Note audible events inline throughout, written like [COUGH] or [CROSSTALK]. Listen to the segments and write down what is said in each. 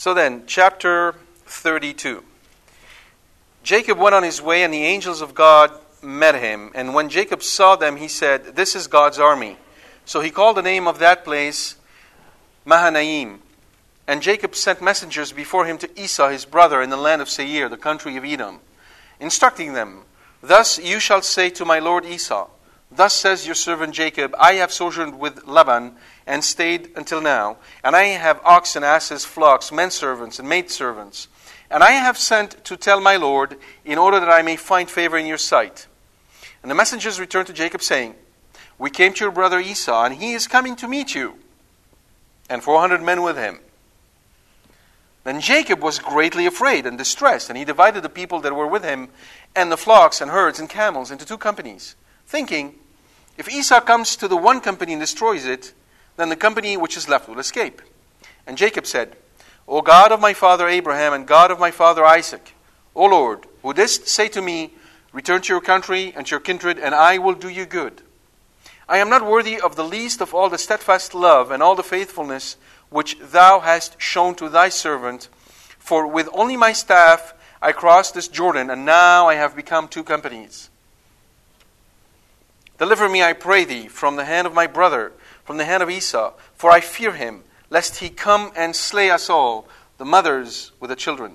So then, chapter 32. Jacob went on his way, and the angels of God met him. And when Jacob saw them, he said, This is God's army. So he called the name of that place Mahanaim. And Jacob sent messengers before him to Esau his brother in the land of Seir, the country of Edom, instructing them, Thus you shall say to my lord Esau, Thus says your servant Jacob, I have sojourned with Laban and stayed until now, and I have oxen, asses, flocks, men servants, and maid servants. And I have sent to tell my Lord, in order that I may find favor in your sight. And the messengers returned to Jacob, saying, We came to your brother Esau, and he is coming to meet you, and four hundred men with him. Then Jacob was greatly afraid and distressed, and he divided the people that were with him, and the flocks and herds and camels, into two companies thinking, if Esau comes to the one company and destroys it, then the company which is left will escape. And Jacob said, O God of my father Abraham and God of my father Isaac, O Lord, who didst say to me, Return to your country and to your kindred, and I will do you good. I am not worthy of the least of all the steadfast love and all the faithfulness which thou hast shown to thy servant, for with only my staff I crossed this Jordan, and now I have become two companies. Deliver me, I pray thee, from the hand of my brother, from the hand of Esau, for I fear him, lest he come and slay us all, the mothers with the children.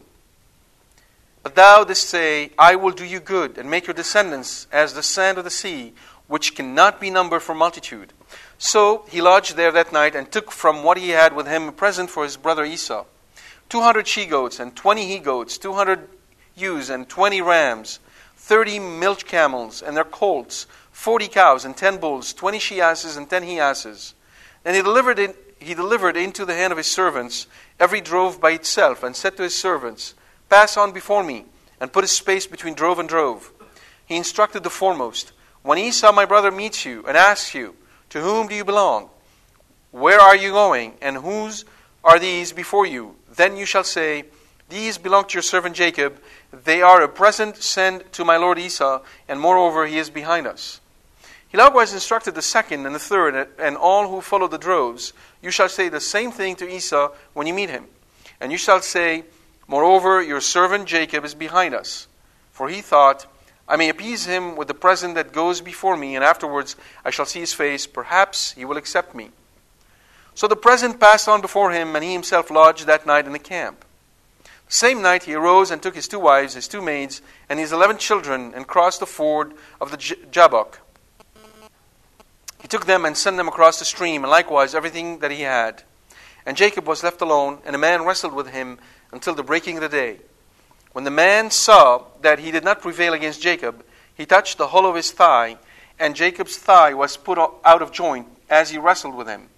But thou didst say, I will do you good, and make your descendants as the sand of the sea, which cannot be numbered for multitude. So he lodged there that night, and took from what he had with him a present for his brother Esau two hundred she goats, and twenty he goats, two hundred ewes, and twenty rams, thirty milch camels, and their colts forty cows and ten bulls, twenty she asses and ten he asses. And he delivered, in, he delivered into the hand of his servants every drove by itself, and said to his servants, Pass on before me, and put a space between drove and drove. He instructed the foremost, When Esau my brother meets you and asks you, To whom do you belong? Where are you going? And whose are these before you? Then you shall say, These belong to your servant Jacob. They are a present sent to my lord Esau, and moreover, he is behind us. He likewise instructed the second and the third, and all who follow the droves. You shall say the same thing to Esau when you meet him. And you shall say, Moreover, your servant Jacob is behind us. For he thought, I may appease him with the present that goes before me, and afterwards I shall see his face. Perhaps he will accept me. So the present passed on before him, and he himself lodged that night in the camp. The same night he arose and took his two wives, his two maids, and his eleven children, and crossed the ford of the Jabbok. He took them and sent them across the stream, and likewise everything that he had. And Jacob was left alone, and a man wrestled with him until the breaking of the day. When the man saw that he did not prevail against Jacob, he touched the hollow of his thigh, and Jacob's thigh was put out of joint as he wrestled with him.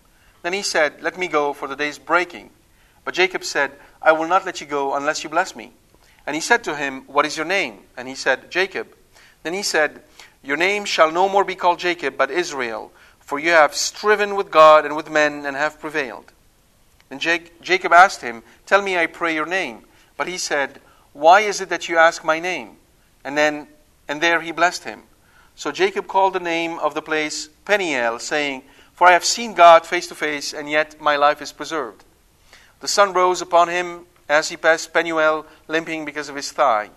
Then he said, Let me go, for the day is breaking. But Jacob said, I will not let you go unless you bless me. And he said to him, What is your name? And he said, Jacob. Then he said, Your name shall no more be called Jacob, but Israel, for you have striven with God and with men and have prevailed. Then Jacob asked him, Tell me, I pray, your name. But he said, Why is it that you ask my name? And then, and there he blessed him. So Jacob called the name of the place Peniel, saying, For I have seen God face to face, and yet my life is preserved. The sun rose upon him as he passed Penuel, limping because of his thigh.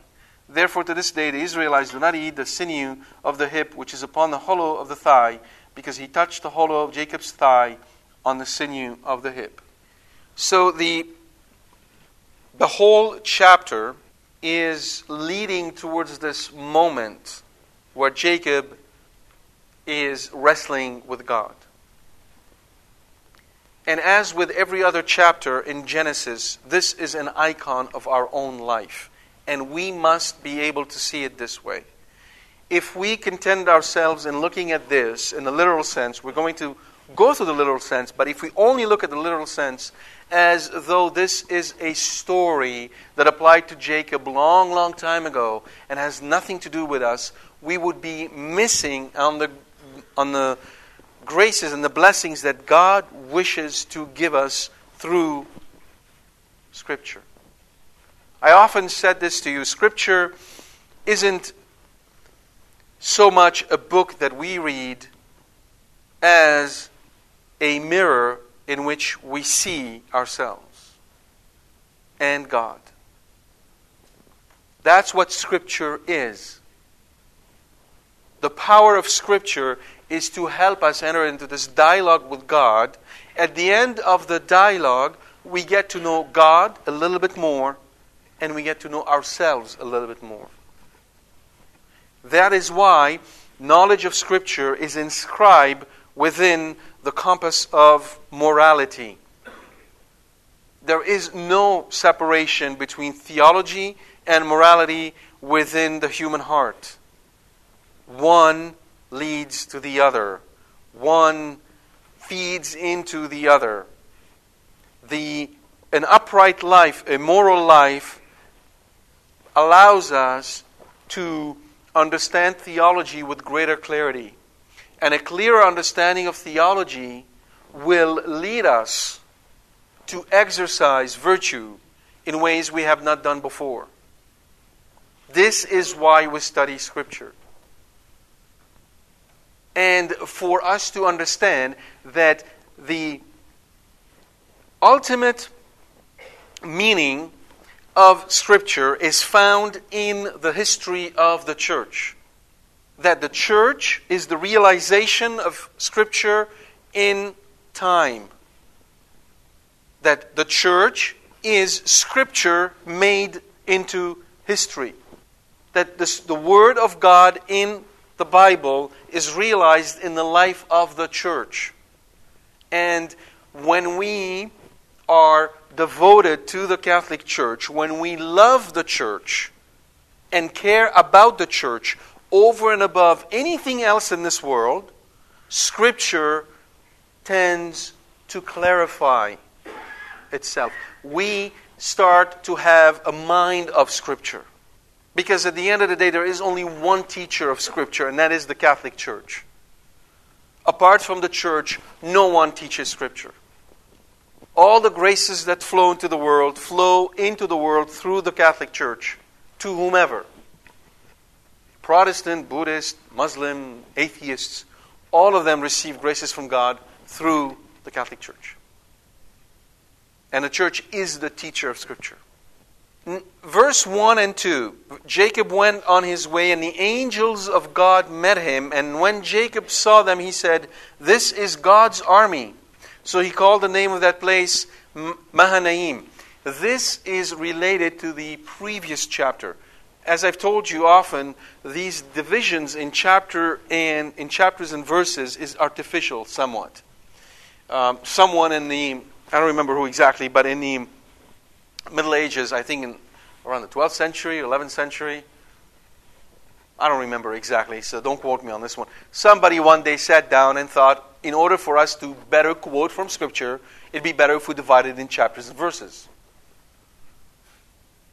Therefore, to this day, the Israelites do not eat the sinew of the hip which is upon the hollow of the thigh, because he touched the hollow of Jacob's thigh on the sinew of the hip. So the, the whole chapter is leading towards this moment where Jacob is wrestling with God. And as with every other chapter in Genesis, this is an icon of our own life and we must be able to see it this way. If we contend ourselves in looking at this in the literal sense, we're going to go through the literal sense, but if we only look at the literal sense as though this is a story that applied to Jacob long, long time ago and has nothing to do with us, we would be missing on the, on the graces and the blessings that God wishes to give us through Scripture. I often said this to you Scripture isn't so much a book that we read as a mirror in which we see ourselves and God. That's what Scripture is. The power of Scripture is to help us enter into this dialogue with God. At the end of the dialogue, we get to know God a little bit more and we get to know ourselves a little bit more. That is why knowledge of Scripture is inscribed within the compass of morality. There is no separation between theology and morality within the human heart. One leads to the other, one feeds into the other. The, an upright life, a moral life, allows us to understand theology with greater clarity. And a clearer understanding of theology will lead us to exercise virtue in ways we have not done before. This is why we study Scripture. And for us to understand that the ultimate meaning of Scripture is found in the history of the church. That the church is the realization of Scripture in time. That the church is Scripture made into history. That this, the Word of God in the Bible is realized in the life of the church. And when we are devoted to the Catholic Church, when we love the church and care about the church over and above anything else in this world, Scripture tends to clarify itself. We start to have a mind of Scripture. Because at the end of the day, there is only one teacher of Scripture, and that is the Catholic Church. Apart from the church, no one teaches Scripture all the graces that flow into the world flow into the world through the Catholic Church to whomever. Protestant, Buddhist, Muslim, atheists, all of them receive graces from God through the Catholic Church. And the church is the teacher of Scripture. Verse 1 and 2 Jacob went on his way, and the angels of God met him. And when Jacob saw them, he said, This is God's army so he called the name of that place Mahanaim. This is related to the previous chapter. As I've told you often, these divisions in chapter and in chapters and verses is artificial somewhat. Um, someone in the I don't remember who exactly, but in the Middle Ages, I think in around the 12th century, 11th century, I don't remember exactly, so don't quote me on this one. Somebody one day sat down and thought, in order for us to better quote from Scripture, it'd be better if we divided in chapters and verses.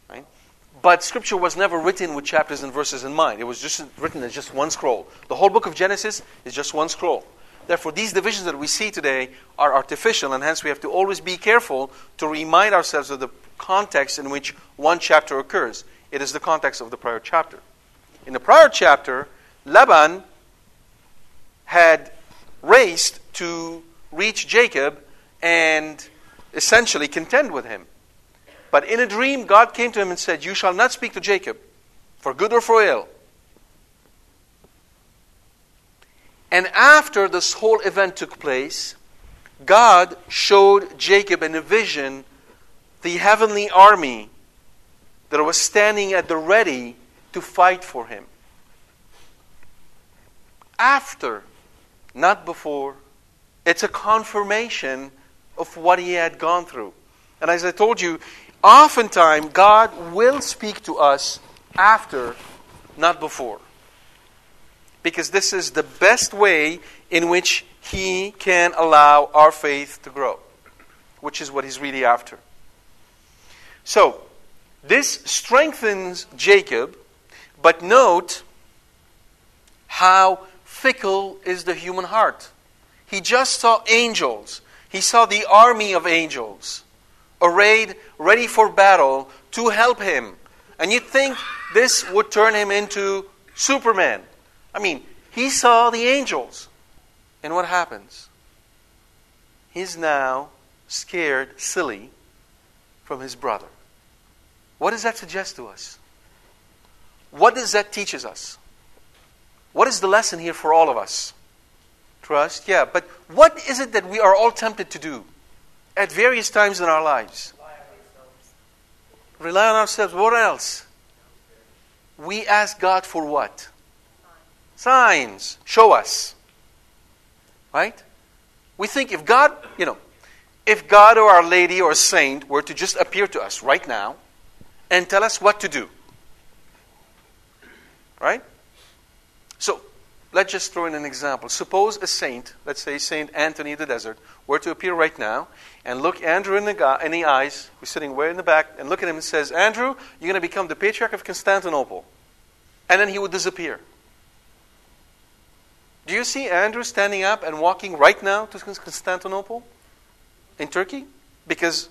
Right? But Scripture was never written with chapters and verses in mind. It was just written as just one scroll. The whole book of Genesis is just one scroll. Therefore, these divisions that we see today are artificial, and hence we have to always be careful to remind ourselves of the context in which one chapter occurs. It is the context of the prior chapter. In the prior chapter, Laban had raced to reach Jacob and essentially contend with him. But in a dream, God came to him and said, You shall not speak to Jacob. for good or for ill. And after this whole event took place, God showed Jacob in a vision the heavenly army that was standing at the ready to fight for him. After, not before, it's a confirmation of what he had gone through. And as I told you, oftentimes God will speak to us after, not before. Because this is the best way in which he can allow our faith to grow, which is what he's really after. So, this strengthens Jacob, but note how fickle is the human heart. He just saw angels, he saw the army of angels arrayed, ready for battle to help him. And you'd think this would turn him into Superman. I mean, he saw the angels. And what happens? He's now scared, silly, from his brother. What does that suggest to us? What does that teaches us? What is the lesson here for all of us? Trust, yeah, but what is it that we are all tempted to do at various times in our lives? Rely on ourselves. What else? We ask God for what? Signs. Show us. Right? We think if God, you know, if God or Our Lady or a saint were to just appear to us right now and tell us what to do. Right? So, let's just throw in an example. Suppose a saint, let's say Saint Anthony of the Desert, were to appear right now and look Andrew in the, guy, in the eyes, who's sitting way in the back, and look at him and says, Andrew, you're going to become the Patriarch of Constantinople. And then he would disappear. Do you see Andrew standing up and walking right now to Constantinople in Turkey? Because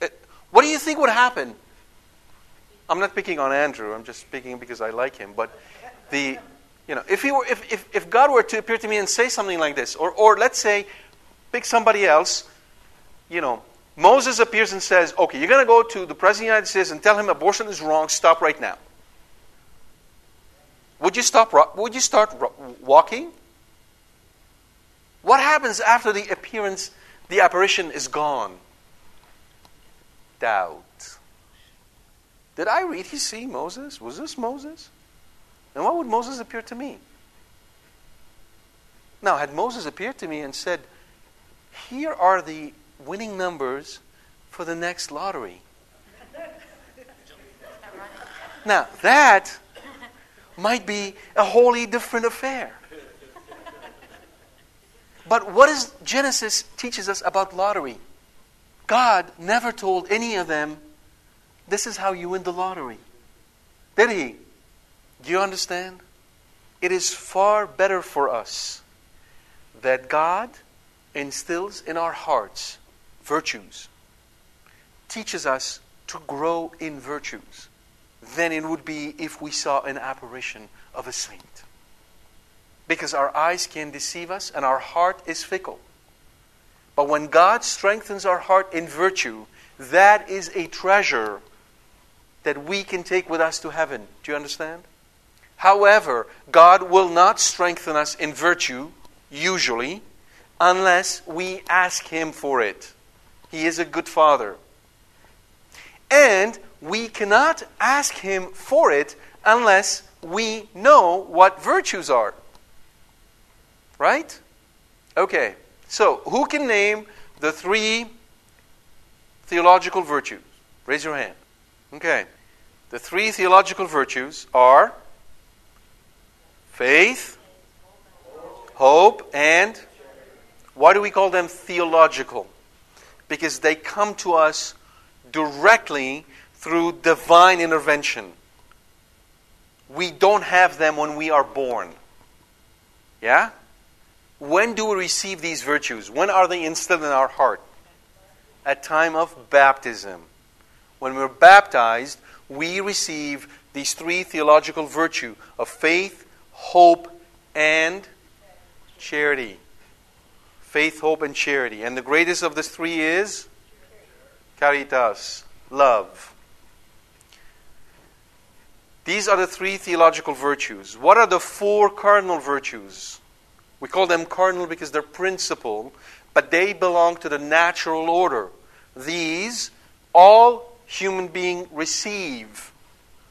it, what do you think would happen? I'm not picking on Andrew. I'm just speaking because I like him. But the, you know, if he were, if, if, if God were to appear to me and say something like this, or, or let's say, pick somebody else, you know, Moses appears and says, okay, you're going to go to the President of the United States and tell him abortion is wrong. Stop right now. Would you stop? Would you start walking? What happens after the appearance, the apparition is gone? Doubt. Did I really see Moses? Was this Moses? And what would Moses appear to me? Now, had Moses appeared to me and said, Here are the winning numbers for the next lottery. now, that might be a wholly different affair. But what does Genesis teaches us about lottery? God never told any of them, this is how you win the lottery. Did he? Do you understand? It is far better for us that God instills in our hearts virtues, teaches us to grow in virtues, than it would be if we saw an apparition of a saint because our eyes can deceive us and our heart is fickle. But when God strengthens our heart in virtue, that is a treasure that we can take with us to heaven. Do you understand? However, God will not strengthen us in virtue, usually, unless we ask Him for it. He is a good Father. And we cannot ask Him for it unless we know what virtues are. Right? Okay. So, who can name the three theological virtues? Raise your hand. Okay. The three theological virtues are faith, hope, and why do we call them theological? Because they come to us directly through divine intervention. We don't have them when we are born. Yeah? When do we receive these virtues? When are they instilled in our heart? At time of baptism. When we're baptized, we receive these three theological virtues of faith, hope, and charity. Faith, hope, and charity. And the greatest of the three is caritas, love. These are the three theological virtues. What are the four cardinal virtues? We call them cardinal because they're principal, but they belong to the natural order. These all human being receive.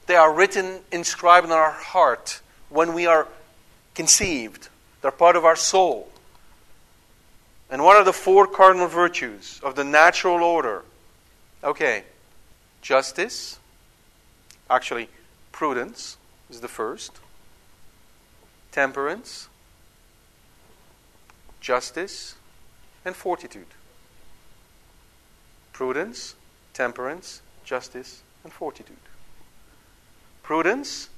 They are written, inscribed in our heart when we are conceived. They're part of our soul. And what are the four cardinal virtues of the natural order? Okay, justice, actually, prudence is the first, temperance, justice, and fortitude. Prudence, temperance, justice, and fortitude. Prudence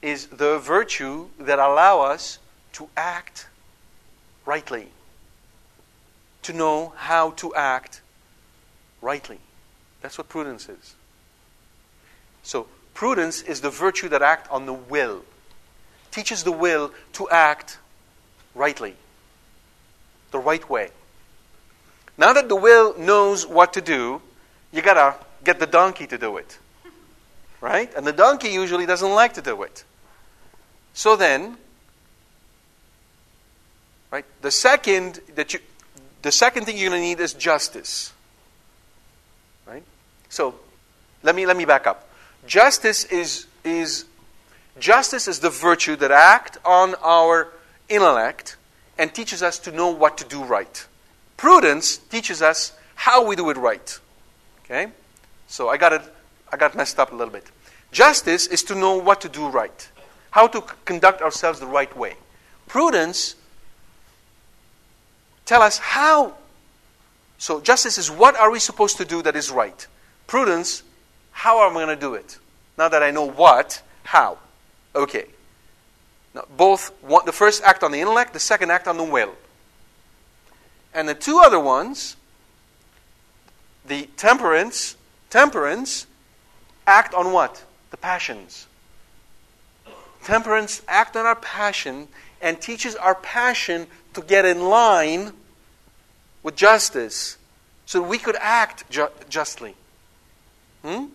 is the virtue that allow us to act rightly, to know how to act rightly. That's what prudence is. So, prudence is the virtue that act on the will, teaches the will to act rightly, the right way. Now that the will knows what to do, you gotta get the donkey to do it. Right? And the donkey usually doesn't like to do it. So then, right, the second that you the second thing you're going to need is justice. Right? So let me let me back up. Justice is is justice is the virtue that act on our intellect and teaches us to know what to do right. Prudence teaches us how we do it right. Okay? So I got it I got messed up a little bit. Justice is to know what to do right, how to conduct ourselves the right way. Prudence tell us how. So justice is what are we supposed to do that is right. Prudence, how am I going to do it? Now that I know what, how. Okay. Now, both one, the first act on the intellect, the second act on the will. And the two other ones, the temperance, temperance, act on what? The passions. Temperance act on our passion and teaches our passion to get in line with justice so we could act ju- justly. Hmm?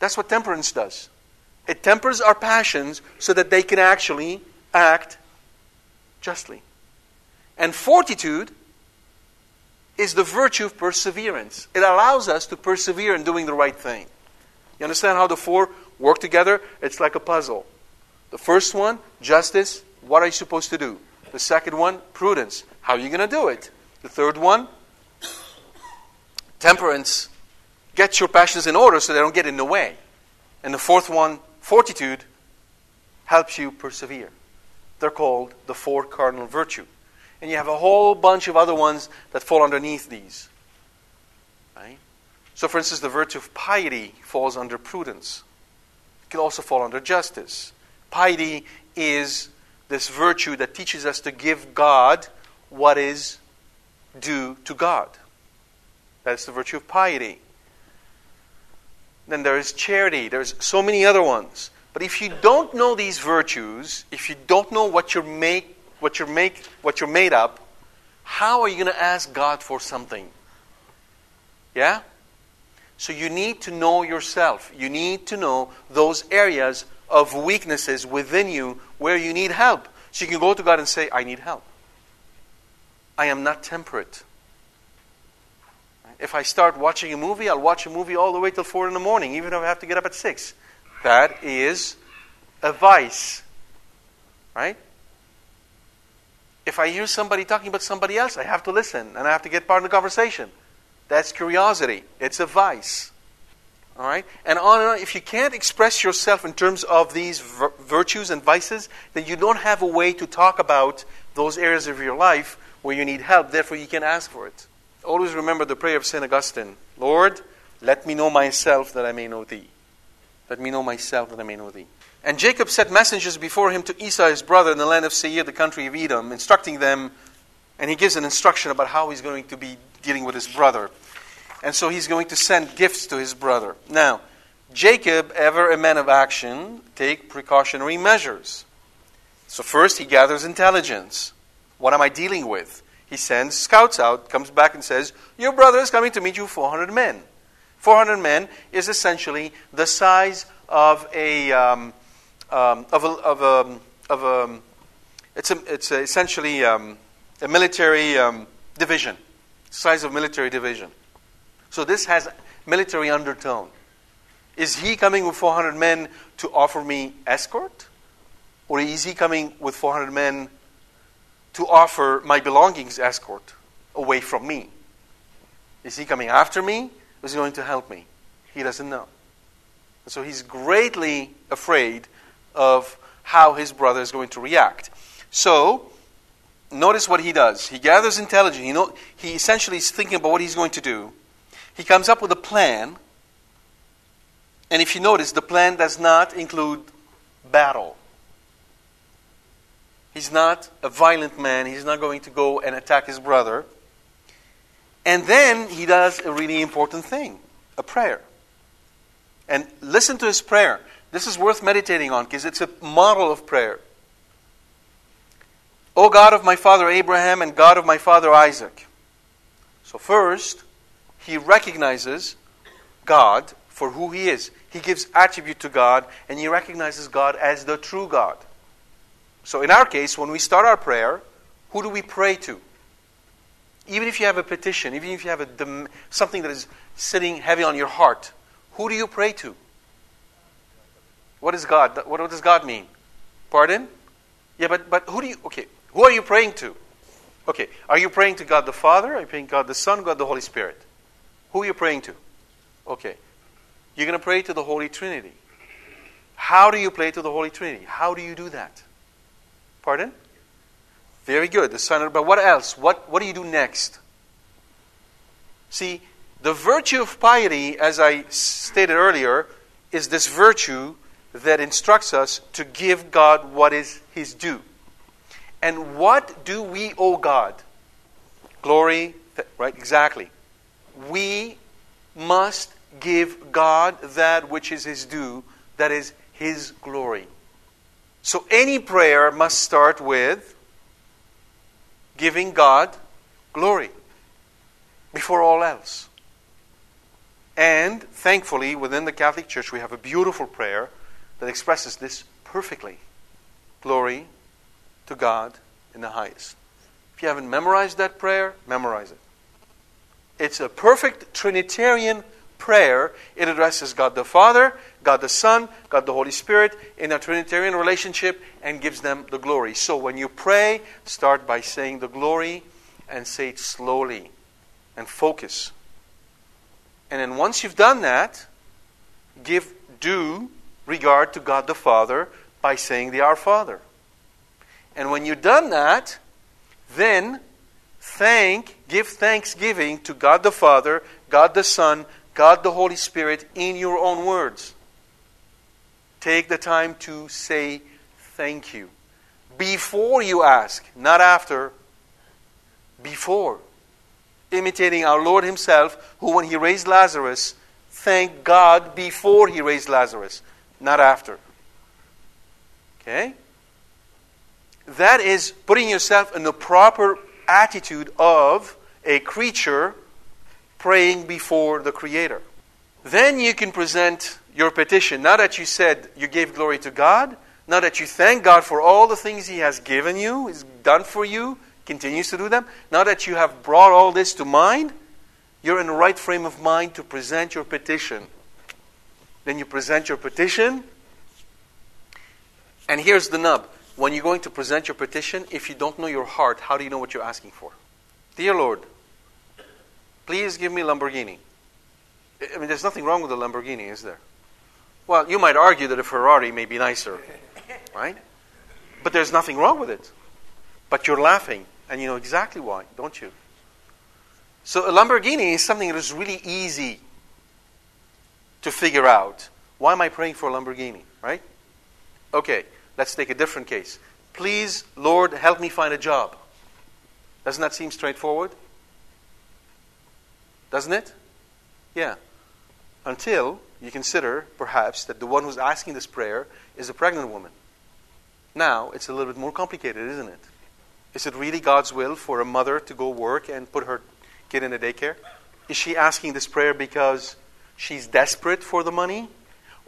That's what temperance does. It tempers our passions so that they can actually act justly. And fortitude is the virtue of perseverance. It allows us to persevere in doing the right thing. You understand how the four work together? It's like a puzzle. The first one, justice, what are you supposed to do? The second one, prudence. How are you going to do it? The third one, temperance. Get your passions in order so they don't get in the way. And the fourth one, fortitude, helps you persevere. They're called the four cardinal virtue. And you have a whole bunch of other ones that fall underneath these. Right? So, for instance, the virtue of piety falls under prudence. It can also fall under justice. Piety is this virtue that teaches us to give God what is due to God. That's the virtue of piety. Then there is charity. There's so many other ones. But if you don't know these virtues, if you don't know what you're make, what you're make, what you're made up, how are you going to ask God for something? Yeah? So you need to know yourself. You need to know those areas of weaknesses within you where you need help. So you can go to God and say, I need help. I am not temperate. If I start watching a movie, I'll watch a movie all the way till 4 in the morning, even if I have to get up at 6. That is a vice. Right? If I hear somebody talking about somebody else, I have to listen and I have to get part of the conversation. That's curiosity. It's a vice. All right? And on and on. If you can't express yourself in terms of these vir- virtues and vices, then you don't have a way to talk about those areas of your life where you need help. Therefore, you can ask for it. Always remember the prayer of St. Augustine Lord, let me know myself that I may know thee. Let me know myself that I may know thee. And Jacob sent messengers before him to Esau his brother in the land of Seir, the country of Edom, instructing them, and he gives an instruction about how he's going to be dealing with his brother. And so he's going to send gifts to his brother. Now, Jacob, ever a man of action, take precautionary measures. So first he gathers intelligence. What am I dealing with? He sends scouts out, comes back and says, Your brother is coming to meet you 400 men. 400 men is essentially the size of a, um, um, of a, of a, of a it's, a, it's a essentially um, a military um, division, size of military division. So this has military undertone. Is he coming with 400 men to offer me escort? Or is he coming with 400 men to offer my belongings escort away from me? Is he coming after me? Or is he going to help me? He doesn't know. So he's greatly afraid of how his brother is going to react. So, notice what he does. He gathers intelligence. He, know, he essentially is thinking about what he's going to do. He comes up with a plan. And if you notice, the plan does not include battle. He's not a violent man. He's not going to go and attack his brother. And then he does a really important thing a prayer. And listen to his prayer. This is worth meditating on because it's a model of prayer. O God of my father Abraham and God of my father Isaac. So, first, he recognizes God for who he is. He gives attribute to God and he recognizes God as the true God. So, in our case, when we start our prayer, who do we pray to? Even if you have a petition, even if you have a, something that is sitting heavy on your heart, who do you pray to? What is God? What does God mean? Pardon? Yeah, but, but who do you, okay, who are you praying to? Okay, are you praying to God the Father? Are you praying to God the Son, God the Holy Spirit? Who are you praying to? Okay. You're going to pray to the Holy Trinity. How do you pray to the Holy Trinity? How do you do that? Pardon? Very good. The Son, but what else? What, what do you do next? See, the virtue of piety, as I stated earlier, is this virtue that instructs us to give God what is His due. And what do we owe God? Glory, right? Exactly. We must give God that which is His due, that is His glory. So any prayer must start with giving God glory before all else. And thankfully, within the Catholic Church, we have a beautiful prayer that expresses this perfectly. Glory to God in the highest. If you haven't memorized that prayer, memorize it. It's a perfect Trinitarian prayer. It addresses God the Father, God the Son, God the Holy Spirit in a Trinitarian relationship and gives them the glory. So when you pray, start by saying the glory and say it slowly and focus. And then once you've done that, give due regard to God the Father by saying the Our Father. And when you've done that, then thank, give thanksgiving to God the Father, God the Son, God the Holy Spirit in your own words. Take the time to say thank you. Before you ask, not after, before. Imitating our Lord Himself, who, when He raised Lazarus, thanked God before He raised Lazarus, not after. Okay? that is putting yourself in the proper attitude of a creature praying before the Creator. Then you can present your petition. Now that you said you gave glory to God, now that you thank God for all the things He has given you, has done for you, continues to do them, now that you have brought all this to mind, you're in the right frame of mind to present your petition. Then you present your petition, and here's the nub when you're going to present your petition, if you don't know your heart, how do you know what you're asking for? Dear Lord, please give me Lamborghini. I mean, there's nothing wrong with a Lamborghini, is there? Well, you might argue that a Ferrari may be nicer, right? But there's nothing wrong with it. But you're laughing, and you know exactly why, don't you? So a Lamborghini is something that is really easy to figure out. Why am I praying for a Lamborghini, right? Okay. Let's take a different case. Please, Lord, help me find a job. Doesn't that seem straightforward? Doesn't it? Yeah. Until you consider, perhaps, that the one who's asking this prayer is a pregnant woman. Now, it's a little bit more complicated, isn't it? Is it really God's will for a mother to go work and put her kid in a daycare? Is she asking this prayer because she's desperate for the money?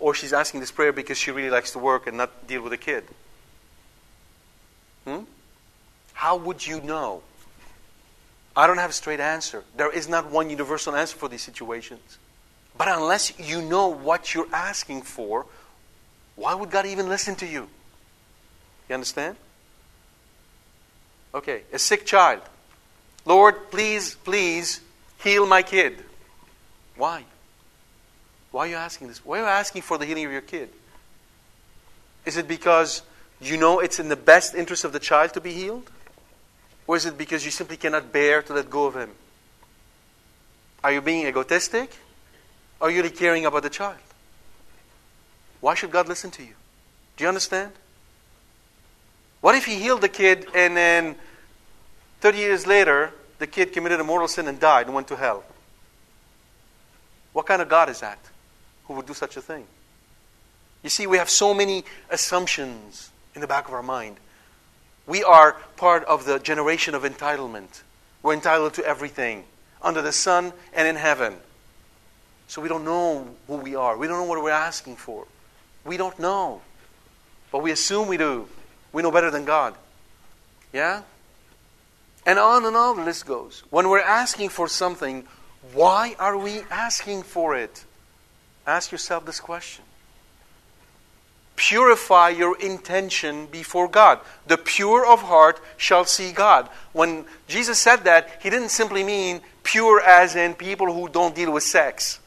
or she's asking this prayer because she really likes to work and not deal with a kid? Hmm? How would you know? I don't have a straight answer. There is not one universal answer for these situations. But unless you know what you're asking for, why would God even listen to you? You understand? Okay, a sick child. Lord, please, please heal my kid. Why? Why are you asking this? Why are you asking for the healing of your kid? Is it because you know it's in the best interest of the child to be healed? Or is it because you simply cannot bear to let go of him? Are you being egotistic? Are you really caring about the child? Why should God listen to you? Do you understand? What if he healed the kid and then 30 years later, the kid committed a mortal sin and died and went to hell? What kind of God is that who would do such a thing? You see, we have so many assumptions in the back of our mind. We are part of the generation of entitlement. We're entitled to everything under the sun and in heaven. So we don't know who we are. We don't know what we're asking for. We don't know. But we assume we do. We know better than God. Yeah? And on and on the list goes. When we're asking for something, why are we asking for it? Ask yourself this question. Purify your intention before God. The pure of heart shall see God. When Jesus said that, he didn't simply mean pure as in people who don't deal with sex.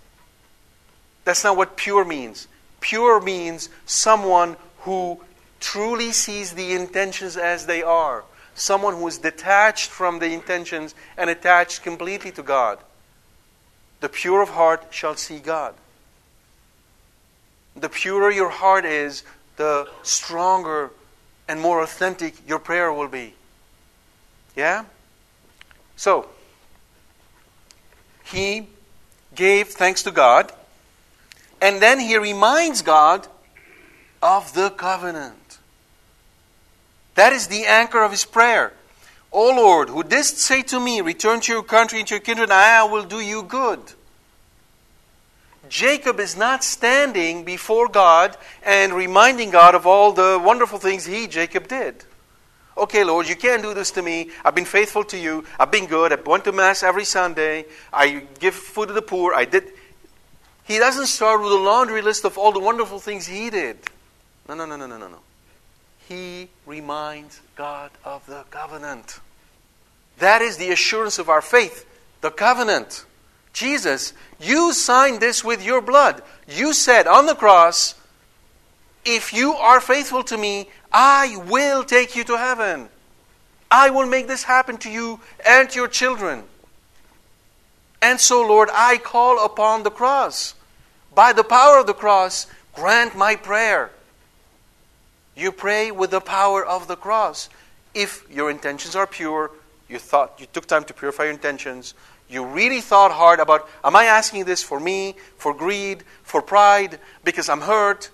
That's not what pure means. Pure means someone who truly sees the intentions as they are. Someone who is detached from the intentions and attached completely to God. The pure of heart shall see God. The purer your heart is, the stronger and more authentic your prayer will be. Yeah? So, he gave thanks to God, and then he reminds God of the covenant. That is the anchor of his prayer. O Lord, who didst say to me, Return to your country and to your kindred, I will do you good. Jacob is not standing before God and reminding God of all the wonderful things he, Jacob, did. Okay, Lord, you can't do this to me. I've been faithful to you. I've been good. I went to Mass every Sunday. I give food to the poor. I did. He doesn't start with a laundry list of all the wonderful things he did. No, no, no, no, no, no, no he reminds God of the covenant. That is the assurance of our faith, the covenant. Jesus, you signed this with your blood. You said on the cross, if you are faithful to me, I will take you to heaven. I will make this happen to you and to your children. And so, Lord, I call upon the cross. By the power of the cross, grant my prayer. You pray with the power of the cross. If your intentions are pure, you thought you took time to purify your intentions, you really thought hard about am I asking this for me, for greed, for pride, because I'm hurt?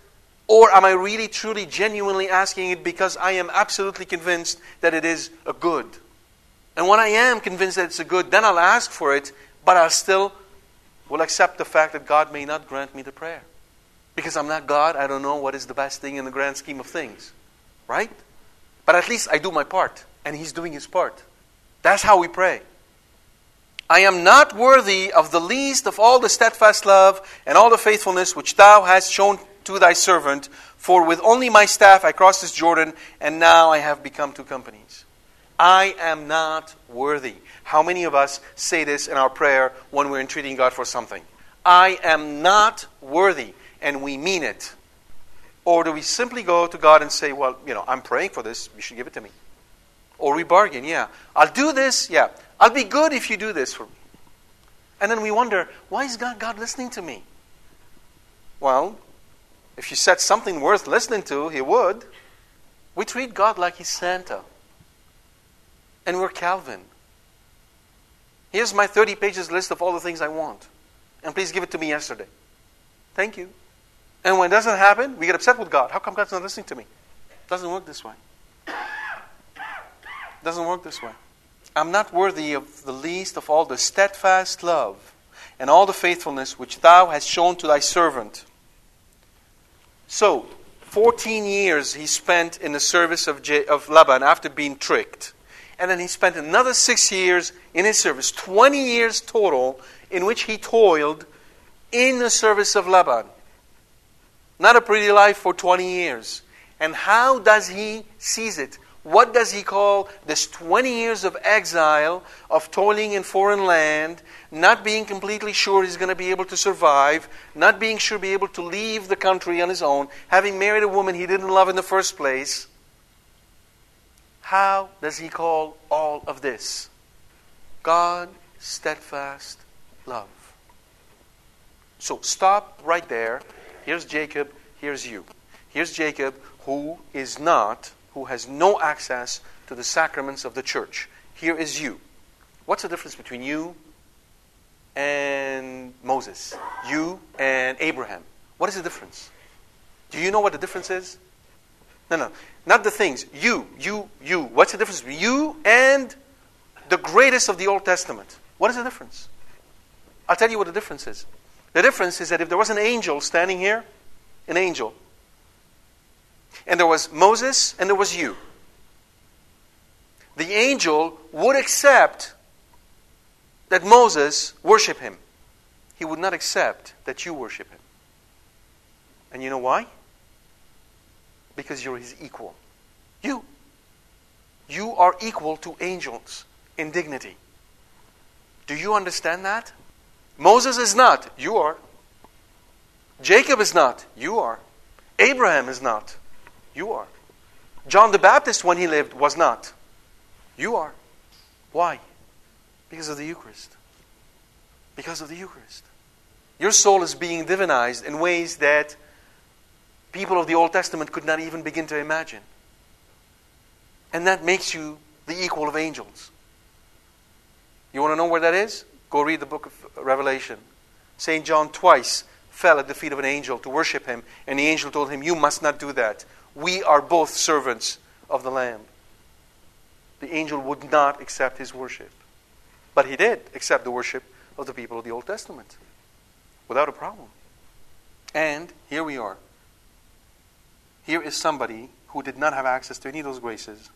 Or am I really, truly, genuinely asking it because I am absolutely convinced that it is a good? And when I am convinced that it's a good, then I'll ask for it, but I still will accept the fact that God may not grant me the prayer. Because I'm not God, I don't know what is the best thing in the grand scheme of things. Right? But at least I do my part, and He's doing His part. That's how we pray. I am not worthy of the least of all the steadfast love and all the faithfulness which thou hast shown to thy servant, for with only my staff I crossed this Jordan, and now I have become two companies. I am not worthy. How many of us say this in our prayer when we're entreating God for something? I am not worthy and we mean it? Or do we simply go to God and say, well, you know, I'm praying for this, you should give it to me? Or we bargain, yeah, I'll do this, yeah, I'll be good if you do this for me. And then we wonder, why is God, God listening to me? Well, if you said something worth listening to, He would. We treat God like He's Santa. And we're Calvin. Here's my 30 pages list of all the things I want. And please give it to me yesterday. Thank you. And when it doesn't happen, we get upset with God. How come God's not listening to me? It doesn't work this way. It doesn't work this way. I'm not worthy of the least of all the steadfast love and all the faithfulness which thou hast shown to thy servant. So, 14 years he spent in the service of, J- of Laban after being tricked. And then he spent another six years in his service, 20 years total, in which he toiled in the service of Laban. Not a pretty life for 20 years. And how does he seize it? What does he call this 20 years of exile, of toiling in foreign land, not being completely sure he's going to be able to survive, not being sure be able to leave the country on his own, having married a woman he didn't love in the first place? How does he call all of this? God steadfast love. So stop right there. Here's Jacob, here's you. Here's Jacob, who is not, who has no access to the sacraments of the church. Here is you. What's the difference between you and Moses? You and Abraham? What is the difference? Do you know what the difference is? No, no. Not the things. You, you, you. What's the difference between you and the greatest of the Old Testament? What is the difference? I'll tell you what the difference is. The difference is that if there was an angel standing here, an angel, and there was Moses and there was you, the angel would accept that Moses worship him. He would not accept that you worship him. And you know why? because you're his equal. You. You are equal to angels in dignity. Do you understand that? Moses is not. You are. Jacob is not. You are. Abraham is not. You are. John the Baptist, when he lived, was not. You are. Why? Because of the Eucharist. Because of the Eucharist. Your soul is being divinized in ways that people of the Old Testament could not even begin to imagine. And that makes you the equal of angels. You want to know where that is? Go read the book of Revelation. St. John twice fell at the feet of an angel to worship him, and the angel told him, You must not do that. We are both servants of the Lamb. The angel would not accept his worship. But he did accept the worship of the people of the Old Testament without a problem. And here we are. Here is somebody who did not have access to any of those graces,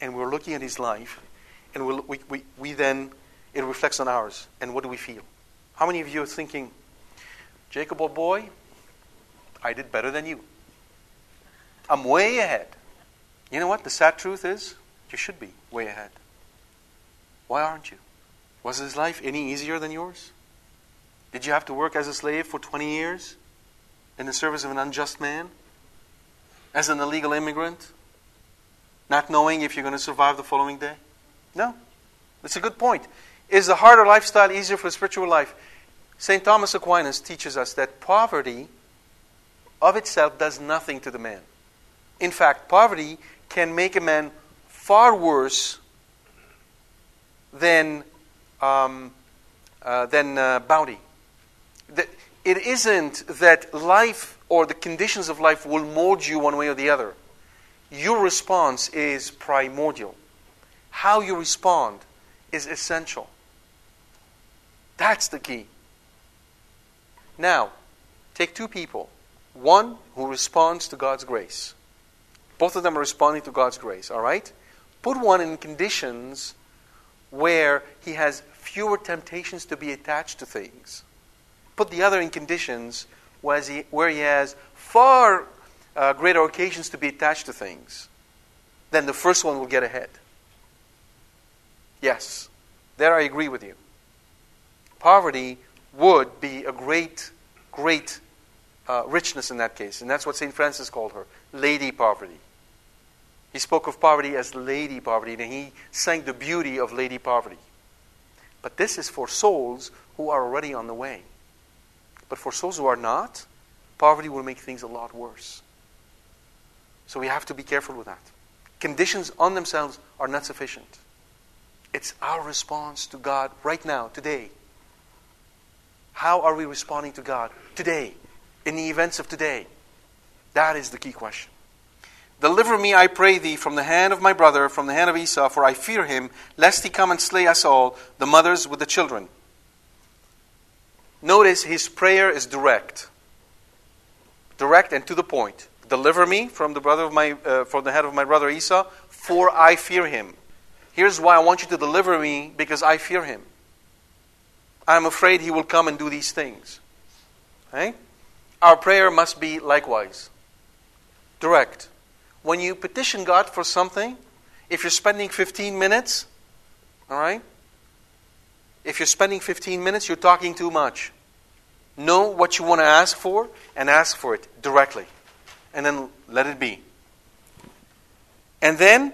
and we're looking at his life, and we, we, we, then, it reflects on ours. And what do we feel? How many of you are thinking, Jacob, old boy, I did better than you? I'm way ahead. You know what? The sad truth is, you should be way ahead. Why aren't you? Was his life any easier than yours? Did you have to work as a slave for 20 years in the service of an unjust man? as an illegal immigrant, not knowing if you're going to survive the following day? No. That's a good point. Is the harder lifestyle easier for the spiritual life? St. Thomas Aquinas teaches us that poverty of itself does nothing to the man. In fact, poverty can make a man far worse than, um, uh, than uh, bounty. It isn't that life or the conditions of life will mold you one way or the other. Your response is primordial. How you respond is essential. That's the key. Now, take two people. One who responds to God's grace. Both of them are responding to God's grace, all right? Put one in conditions where he has fewer temptations to be attached to things. Put the other in conditions where he where he has far uh, greater occasions to be attached to things, then the first one will get ahead. Yes, there I agree with you. Poverty would be a great, great uh, richness in that case. And that's what St. Francis called her Lady Poverty. He spoke of poverty as Lady Poverty, and he sang the beauty of Lady Poverty. But this is for souls who are already on the way. But for souls who are not, poverty will make things a lot worse. So we have to be careful with that. Conditions on themselves are not sufficient. It's our response to God right now, today. How are we responding to God today, in the events of today? That is the key question. Deliver me, I pray thee, from the hand of my brother, from the hand of Esau, for I fear him, lest he come and slay us all, the mothers with the children. Notice his prayer is direct. direct and to the point. Deliver me from the brother of my, uh, from the head of my brother Esau, for I fear him. Here's why I want you to deliver me because I fear him. I'm afraid he will come and do these things. Okay? Our prayer must be likewise direct. When you petition God for something, if you're spending 15 minutes, all right? If you're spending 15 minutes, you're talking too much. Know what you want to ask for and ask for it directly. And then let it be. And then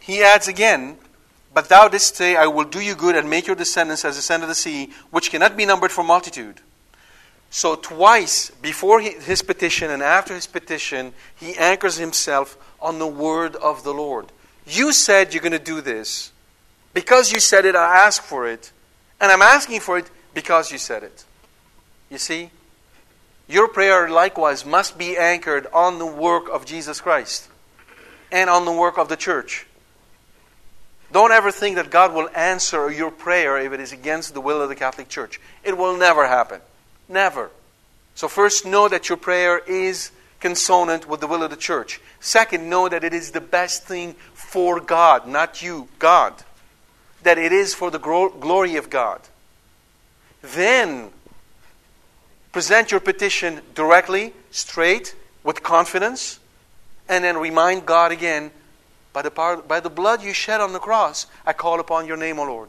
he adds again, But thou didst say, I will do you good and make your descendants as the sand of the sea, which cannot be numbered for multitude. So, twice before his petition and after his petition, he anchors himself on the word of the Lord. You said you're going to do this. Because you said it, I ask for it. And I'm asking for it because you said it. You see? Your prayer likewise must be anchored on the work of Jesus Christ and on the work of the church. Don't ever think that God will answer your prayer if it is against the will of the Catholic Church. It will never happen. Never. So, first, know that your prayer is consonant with the will of the church. Second, know that it is the best thing for God, not you, God. That it is for the glory of God. Then, present your petition directly, straight, with confidence, and then remind God again by the, power, by the blood you shed on the cross, I call upon your name, O Lord.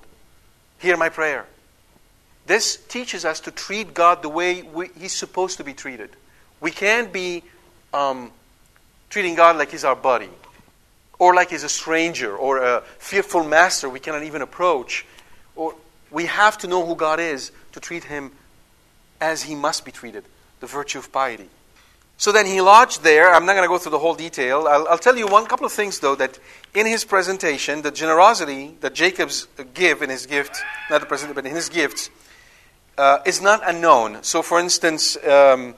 Hear my prayer. This teaches us to treat God the way we, He's supposed to be treated. We can't be um, treating God like He's our buddy, or like He's a stranger, or a fearful master we cannot even approach. Or we have to know who God is to treat Him as He must be treated the virtue of piety. So then he lodged there. I'm not going to go through the whole detail. I'll, I'll, tell you one couple of things, though, that in his presentation, the generosity that Jacob's give in his gift, not the present, but in his gifts, uh, is not unknown. So, for instance, um,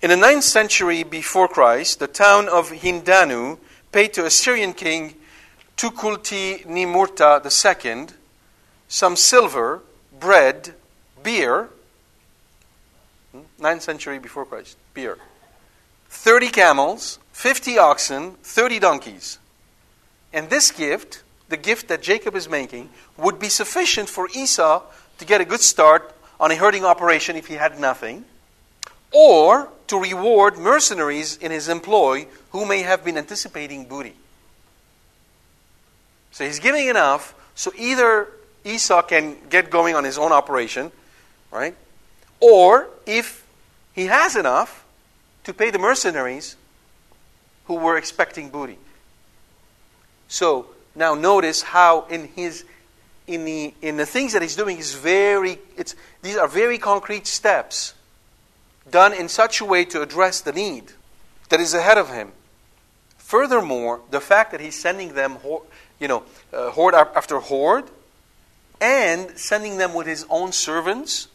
in the ninth century before Christ, the town of Hindanu paid to Assyrian king Tukulti Ninurta II some silver, bread, beer. Hmm? Ninth century before Christ, beer. 30 camels, 50 oxen, 30 donkeys. And this gift, the gift that Jacob is making, would be sufficient for Esau to get a good start on a herding operation if he had nothing, or to reward mercenaries in his employ who may have been anticipating booty. So he's giving enough so either Esau can get going on his own operation, right? Or if he has enough to pay the mercenaries who were expecting booty. So now notice how in his in the in the things that he's doing is very it's these are very concrete steps done in such a way to address the need that is ahead of him. Furthermore, the fact that he's sending them, you know, uh, horde after horde, and sending them with his own servants,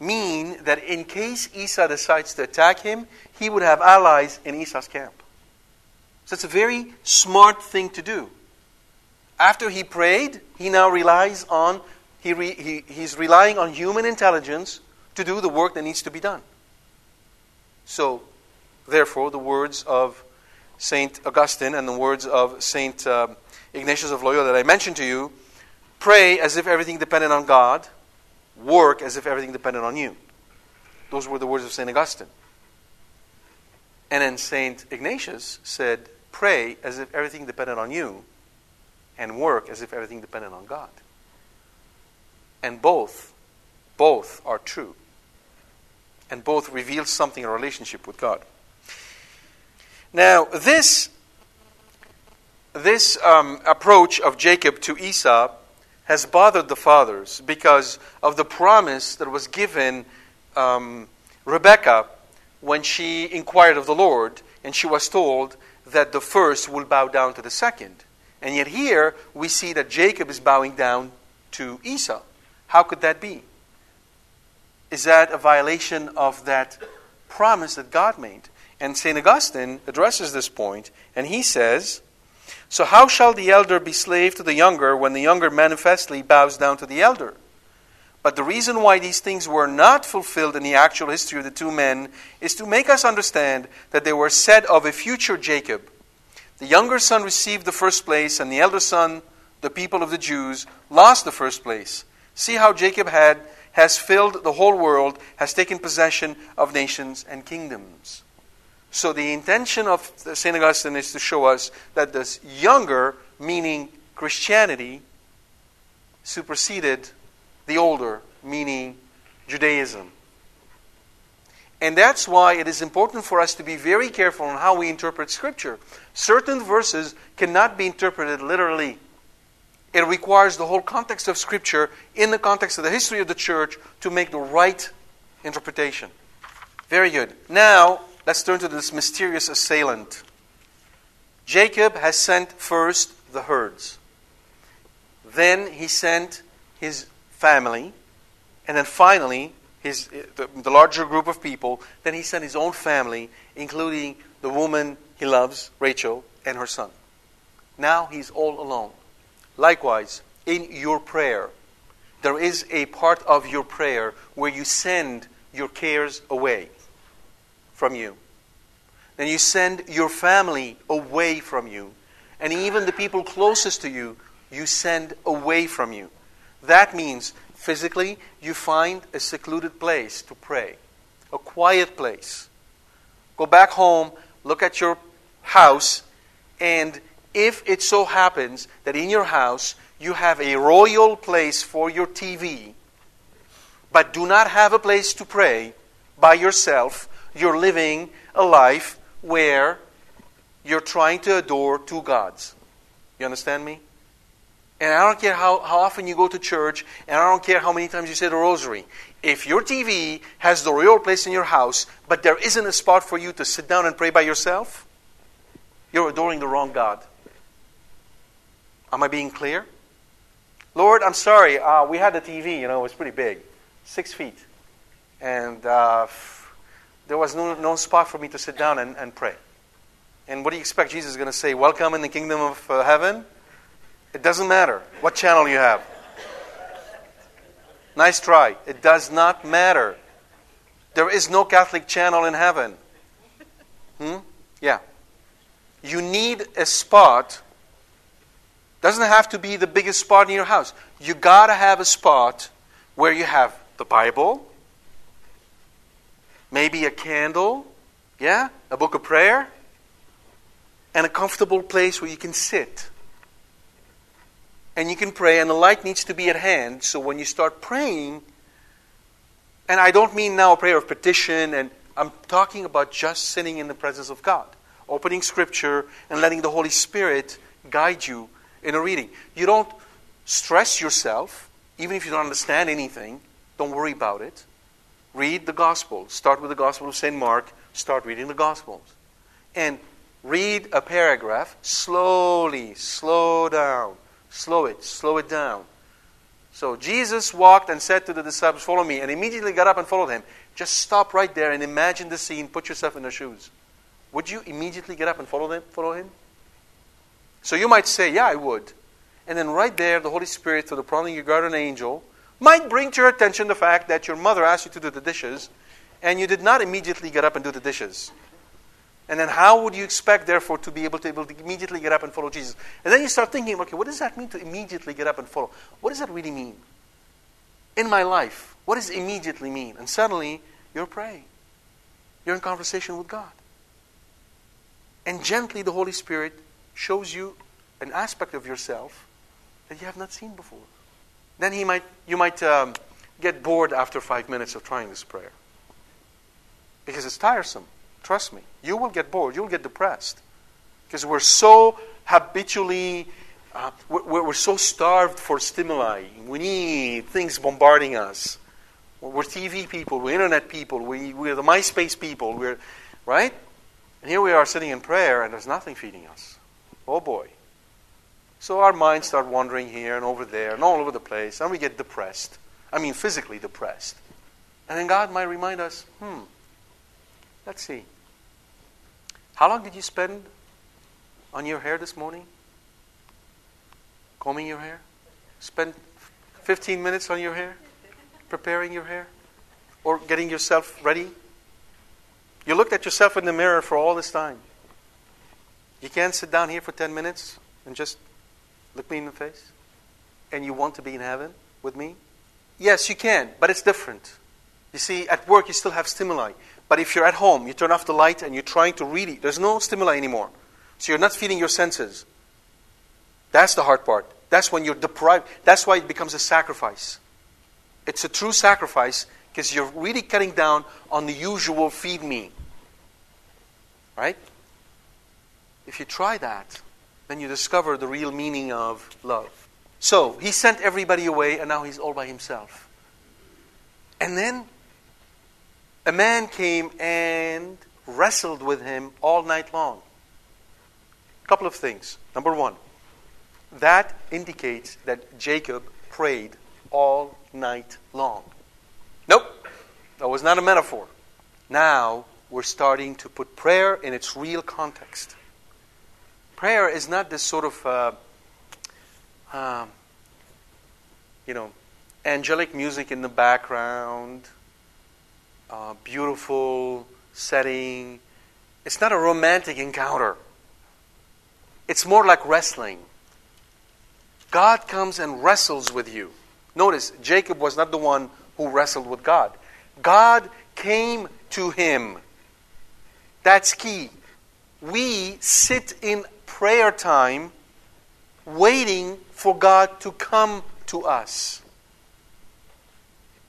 mean that in case Esau decides to attack him, he would have allies in Esau's camp. So it's a very smart thing to do. After he prayed, he now relies on he, re, he he's relying on human intelligence to do the work that needs to be done. So, therefore, the words of Saint Augustine and the words of Saint uh, Ignatius of Loyola that I mentioned to you, pray as if everything depended on God, work as if everything depended on you. Those were the words of Saint Augustine. And then Saint Ignatius said, pray as if everything depended on you, and work as if everything depended on God. And both, both are true. And both reveal something in relationship with God. Now, this, this um, approach of Jacob to Esau has bothered the fathers because of the promise that was given um, Rebecca when she inquired of the Lord, and she was told that the first will bow down to the second. And yet here we see that Jacob is bowing down to Esau. How could that be? Is that a violation of that promise that God made? And St. Augustine addresses this point, and he says, So how shall the elder be slave to the younger when the younger manifestly bows down to the elder? But the reason why these things were not fulfilled in the actual history of the two men is to make us understand that they were said of a future Jacob. The younger son received the first place, and the elder son, the people of the Jews, lost the first place. See how Jacob had has filled the whole world, has taken possession of nations and kingdoms. So the intention of St. Augustine is to show us that this younger, meaning Christianity, superseded the older, meaning Judaism. And that's why it is important for us to be very careful on how we interpret Scripture. Certain verses cannot be interpreted literally. It requires the whole context of Scripture in the context of the history of the church to make the right interpretation. Very good. Now, let's turn to this mysterious assailant. Jacob has sent first the herds. Then he sent his family. And then finally, his, the, the larger group of people. Then he sent his own family, including the woman he loves, Rachel, and her son. Now he's all alone. Likewise, in your prayer, there is a part of your prayer where you send your cares away from you. Then you send your family away from you. And even the people closest to you, you send away from you. That means physically, you find a secluded place to pray, a quiet place. Go back home, look at your house, and if it so happens that in your house you have a royal place for your TV, but do not have a place to pray by yourself, you're living a life where you're trying to adore two gods. You understand me? And I don't care how, how often you go to church, and I don't care how many times you say the rosary. If your TV has the royal place in your house, but there isn't a spot for you to sit down and pray by yourself, you're adoring the wrong God. Am I being clear? Lord, I'm sorry. Uh, we had the TV, you know, it was pretty big, six feet. And uh, there was no, no spot for me to sit down and, and pray. And what do you expect Jesus is going to say? Welcome in the kingdom of uh, heaven? It doesn't matter what channel you have. Nice try. It does not matter. There is no Catholic channel in heaven. Hmm? Yeah. You need a spot doesn't have to be the biggest spot in your house. You got to have a spot where you have the Bible, maybe a candle, yeah, a book of prayer, and a comfortable place where you can sit. And you can pray, and the light needs to be at hand. So when you start praying, and I don't mean now a prayer of petition, and I'm talking about just sitting in the presence of God, opening Scripture and letting the Holy Spirit guide you in a reading. You don't stress yourself, even if you don't understand anything, don't worry about it. Read the Gospel. Start with the Gospel of St. Mark, start reading the Gospels. And read a paragraph slowly, slow down, slow it, slow it down. So Jesus walked and said to the disciples, Follow me, and immediately got up and followed him. Just stop right there and imagine the scene. Put yourself in their shoes. Would you immediately get up and follow them? Follow him? So you might say, Yeah, I would. And then right there, the Holy Spirit, through the prompting of your guardian angel, might bring to your attention the fact that your mother asked you to do the dishes, and you did not immediately get up and do the dishes. And then how would you expect, therefore, to be able to, able to immediately get up and follow Jesus? And then you start thinking, okay, what does that mean to immediately get up and follow? What does that really mean? In my life, what does immediately mean? And suddenly, you're praying. You're in conversation with God. And gently, the Holy Spirit shows you an aspect of yourself that you have not seen before. Then he might, you might um, get bored after five minutes of trying this prayer. Because it's tiresome. Trust me. You will get bored. You'll get depressed. Because we're so habitually, uh, we're, we're so starved for stimuli. We need things bombarding us. We're TV people, we're internet people, we, we're the MySpace people, we're, right? And here we are sitting in prayer and there's nothing feeding us. Oh boy. So our minds start wandering here and over there and all over the place, and we get depressed. I mean, physically depressed. And then God might remind us hmm, let's see. How long did you spend on your hair this morning? Combing your hair? Spend 15 minutes on your hair? preparing your hair? Or getting yourself ready? You looked at yourself in the mirror for all this time. You can't sit down here for 10 minutes and just look me in the face? And you want to be in heaven with me? Yes, you can, but it's different. You see, at work you still have stimuli. But if you're at home, you turn off the light and you're trying to read it, there's no stimuli anymore. So you're not feeding your senses. That's the hard part. That's when you're deprived. That's why it becomes a sacrifice. It's a true sacrifice because you're really cutting down on the usual feed me. Right? If you try that, then you discover the real meaning of love. So, he sent everybody away, and now he's all by himself. And then a man came and wrestled with him all night long. A couple of things. Number one, that indicates that Jacob prayed all night long. Nope, that was not a metaphor. Now we're starting to put prayer in its real context. Prayer is not this sort of, uh, uh, you know, angelic music in the background, uh, beautiful setting. It's not a romantic encounter. It's more like wrestling. God comes and wrestles with you. Notice, Jacob was not the one who wrestled with God. God came to him. That's key. We sit in prayer time waiting for God to come to us.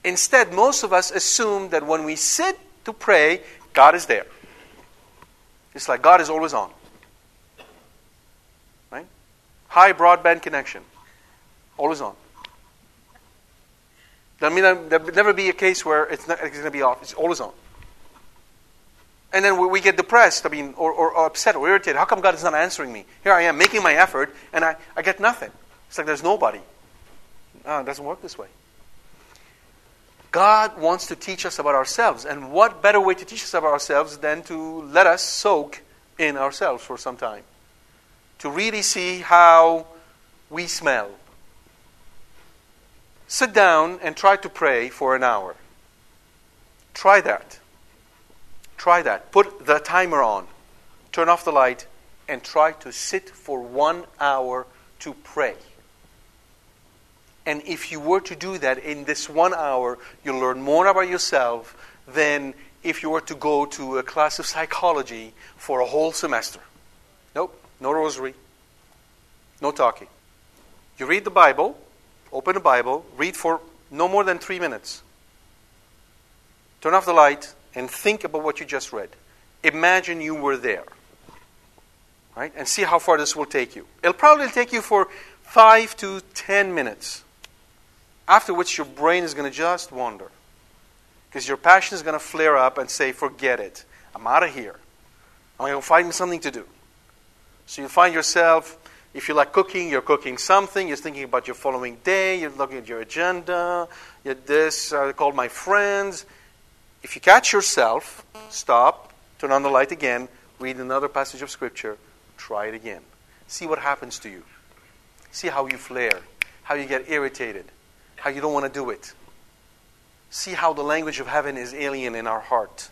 Instead, most of us assume that when we sit to pray, God is there. It's like God is always on. Right? High broadband connection. Always on. I mean, there'll never be a case where it's, not, it's going to be off. It's always on. And then we get depressed, I mean, or, or, or, upset or irritated. How come God is not answering me? Here I am making my effort, and I, I get nothing. It's like there's nobody. No, it doesn't work this way. God wants to teach us about ourselves. And what better way to teach us about ourselves than to let us soak in ourselves for some time? To really see how we smell. Sit down and try to pray for an hour. Try that. Try that. Put the timer on. Turn off the light and try to sit for one hour to pray. And if you were to do that in this one hour, you'll learn more about yourself than if you were to go to a class of psychology for a whole semester. Nope, no rosary, no talking. You read the Bible, open the Bible, read for no more than three minutes. Turn off the light and think about what you just read. Imagine you were there. Right? And see how far this will take you. It'll probably take you for five to ten minutes. After which your brain is going to just wander. Because your passion is going to flare up and say, forget it. I'm out of here. I'm going to find something to do. So you find yourself, if you like cooking, you're cooking something. You're thinking about your following day. You're looking at your agenda. You're this. I called my friends. If you catch yourself, stop, turn on the light again, read another passage of Scripture, try it again. See what happens to you. See how you flare, how you get irritated, how you don't want to do it. See how the language of heaven is alien in our heart.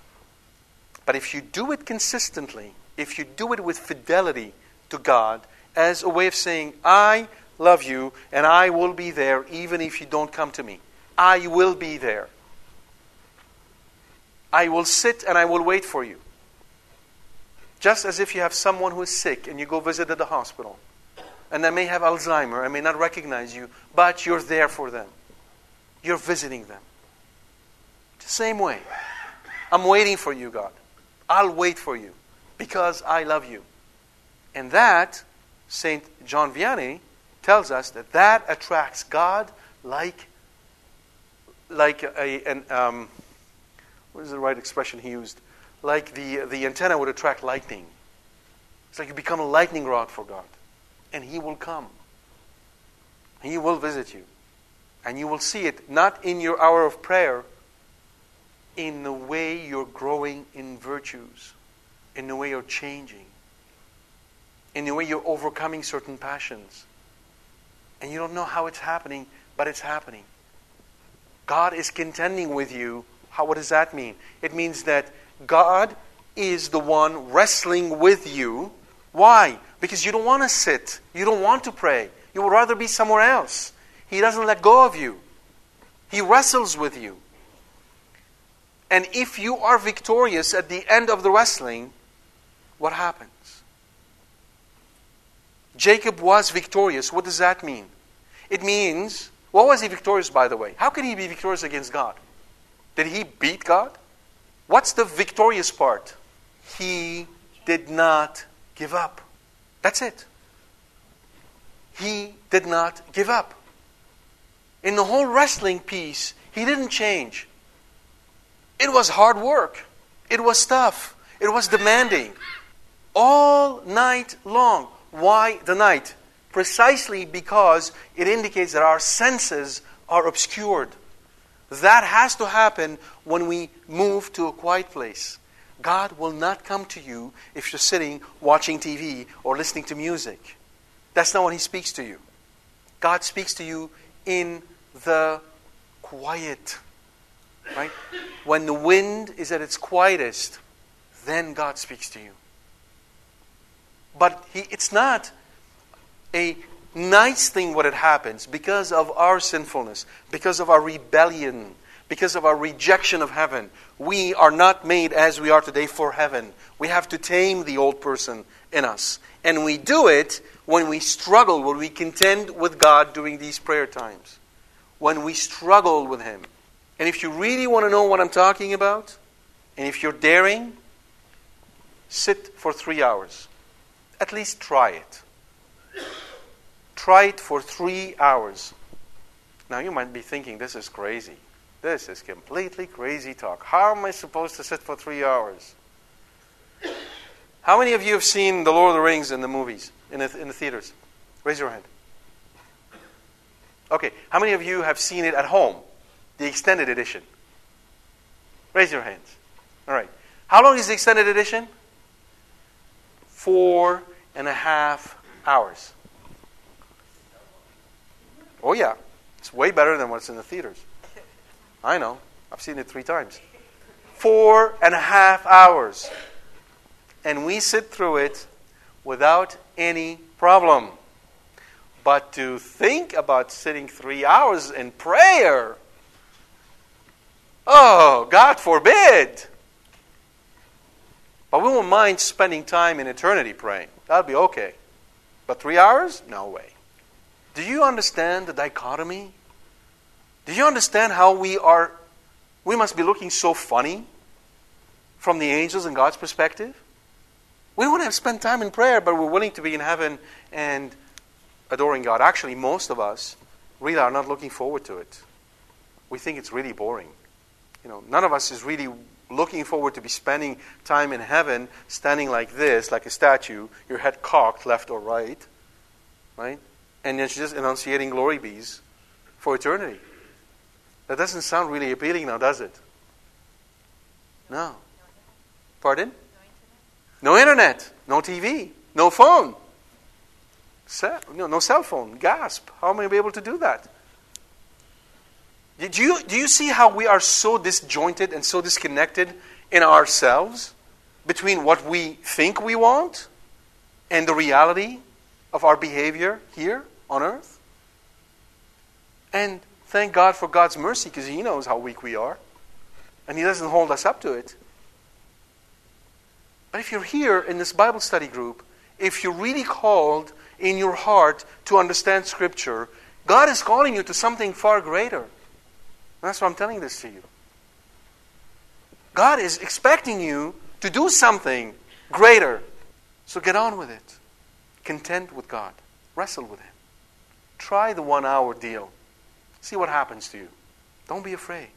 But if you do it consistently, if you do it with fidelity to God, as a way of saying, I love you and I will be there even if you don't come to me, I will be there. I will sit and I will wait for you. Just as if you have someone who is sick and you go visit at the hospital and they may have Alzheimer I may not recognize you, but you're there for them. You're visiting them. The same way. I'm waiting for you, God. I'll wait for you because I love you. And that, St. John Vianney tells us that that attracts God like, like a, an, um, what is the right expression he used? Like the, the antenna would attract lightning. It's like you become a lightning rod for God. And He will come. He will visit you. And you will see it not in your hour of prayer, in the way you're growing in virtues, in the way you're changing, in the way you're overcoming certain passions. And you don't know how it's happening, but it's happening. God is contending with you. How, what does that mean? It means that God is the one wrestling with you. Why? Because you don't want to sit. You don't want to pray. You would rather be somewhere else. He doesn't let go of you. He wrestles with you. And if you are victorious at the end of the wrestling, what happens? Jacob was victorious. What does that mean? It means, what was he victorious, by the way? How can he be victorious against God? Did he beat God? What's the victorious part? He did not give up. That's it. He did not give up. In the whole wrestling piece, he didn't change. It was hard work. It was tough. It was demanding. All night long. Why the night? Precisely because it indicates that our senses are obscured. That has to happen when we move to a quiet place. God will not come to you if you're sitting watching TV or listening to music. That's not when He speaks to you. God speaks to you in the quiet. Right? When the wind is at its quietest, then God speaks to you. But he, it's not a nice thing what it happens because of our sinfulness, because of our rebellion, because of our rejection of heaven. We are not made as we are today for heaven. We have to tame the old person in us. And we do it when we struggle, when we contend with God during these prayer times, when we struggle with Him. And if you really want to know what I'm talking about, and if you're daring, sit for three hours. At least try it. Try it for three hours. Now, you might be thinking, this is crazy. This is completely crazy talk. How am I supposed to sit for three hours? How many of you have seen The Lord of the Rings in the movies, in the, in the theaters? Raise your hand. Okay, how many of you have seen it at home? the extended edition? Raise your hands. All right. How long is the extended edition? Four and a half hours. Oh, yeah. It's way better than what's in the theaters. I know. I've seen it three times. Four and a half hours. And we sit through it without any problem. But to think about sitting three hours in prayer Oh, God forbid. But we won't mind spending time in eternity praying. That'll be okay. But three hours? No way. Do you understand the dichotomy? Do you understand how we are, we must be looking so funny from the angels and God's perspective? We want to spend time in prayer, but we're willing to be in heaven and adoring God. Actually, most of us really are not looking forward to it. We think it's really boring. You know, none of us is really looking forward to be spending time in heaven standing like this, like a statue, your head cocked left or right, right? And then she's just enunciating glory bees for eternity. That doesn't sound really appealing now, does it? No. Pardon? No internet, no TV, no phone, no, no cell phone. Gasp. How am I able to do that? Do you, do you see how we are so disjointed and so disconnected in ourselves between what we think we want and the reality of our behavior here on earth? And thank God for God's mercy because He knows how weak we are and He doesn't hold us up to it. But if you're here in this Bible study group, if you're really called in your heart to understand Scripture, God is calling you to something far greater. That's why I'm telling this to you. God is expecting you to do something greater. So get on with it. Content with God. Wrestle with Him. Try the one hour deal. See what happens to you. Don't be afraid.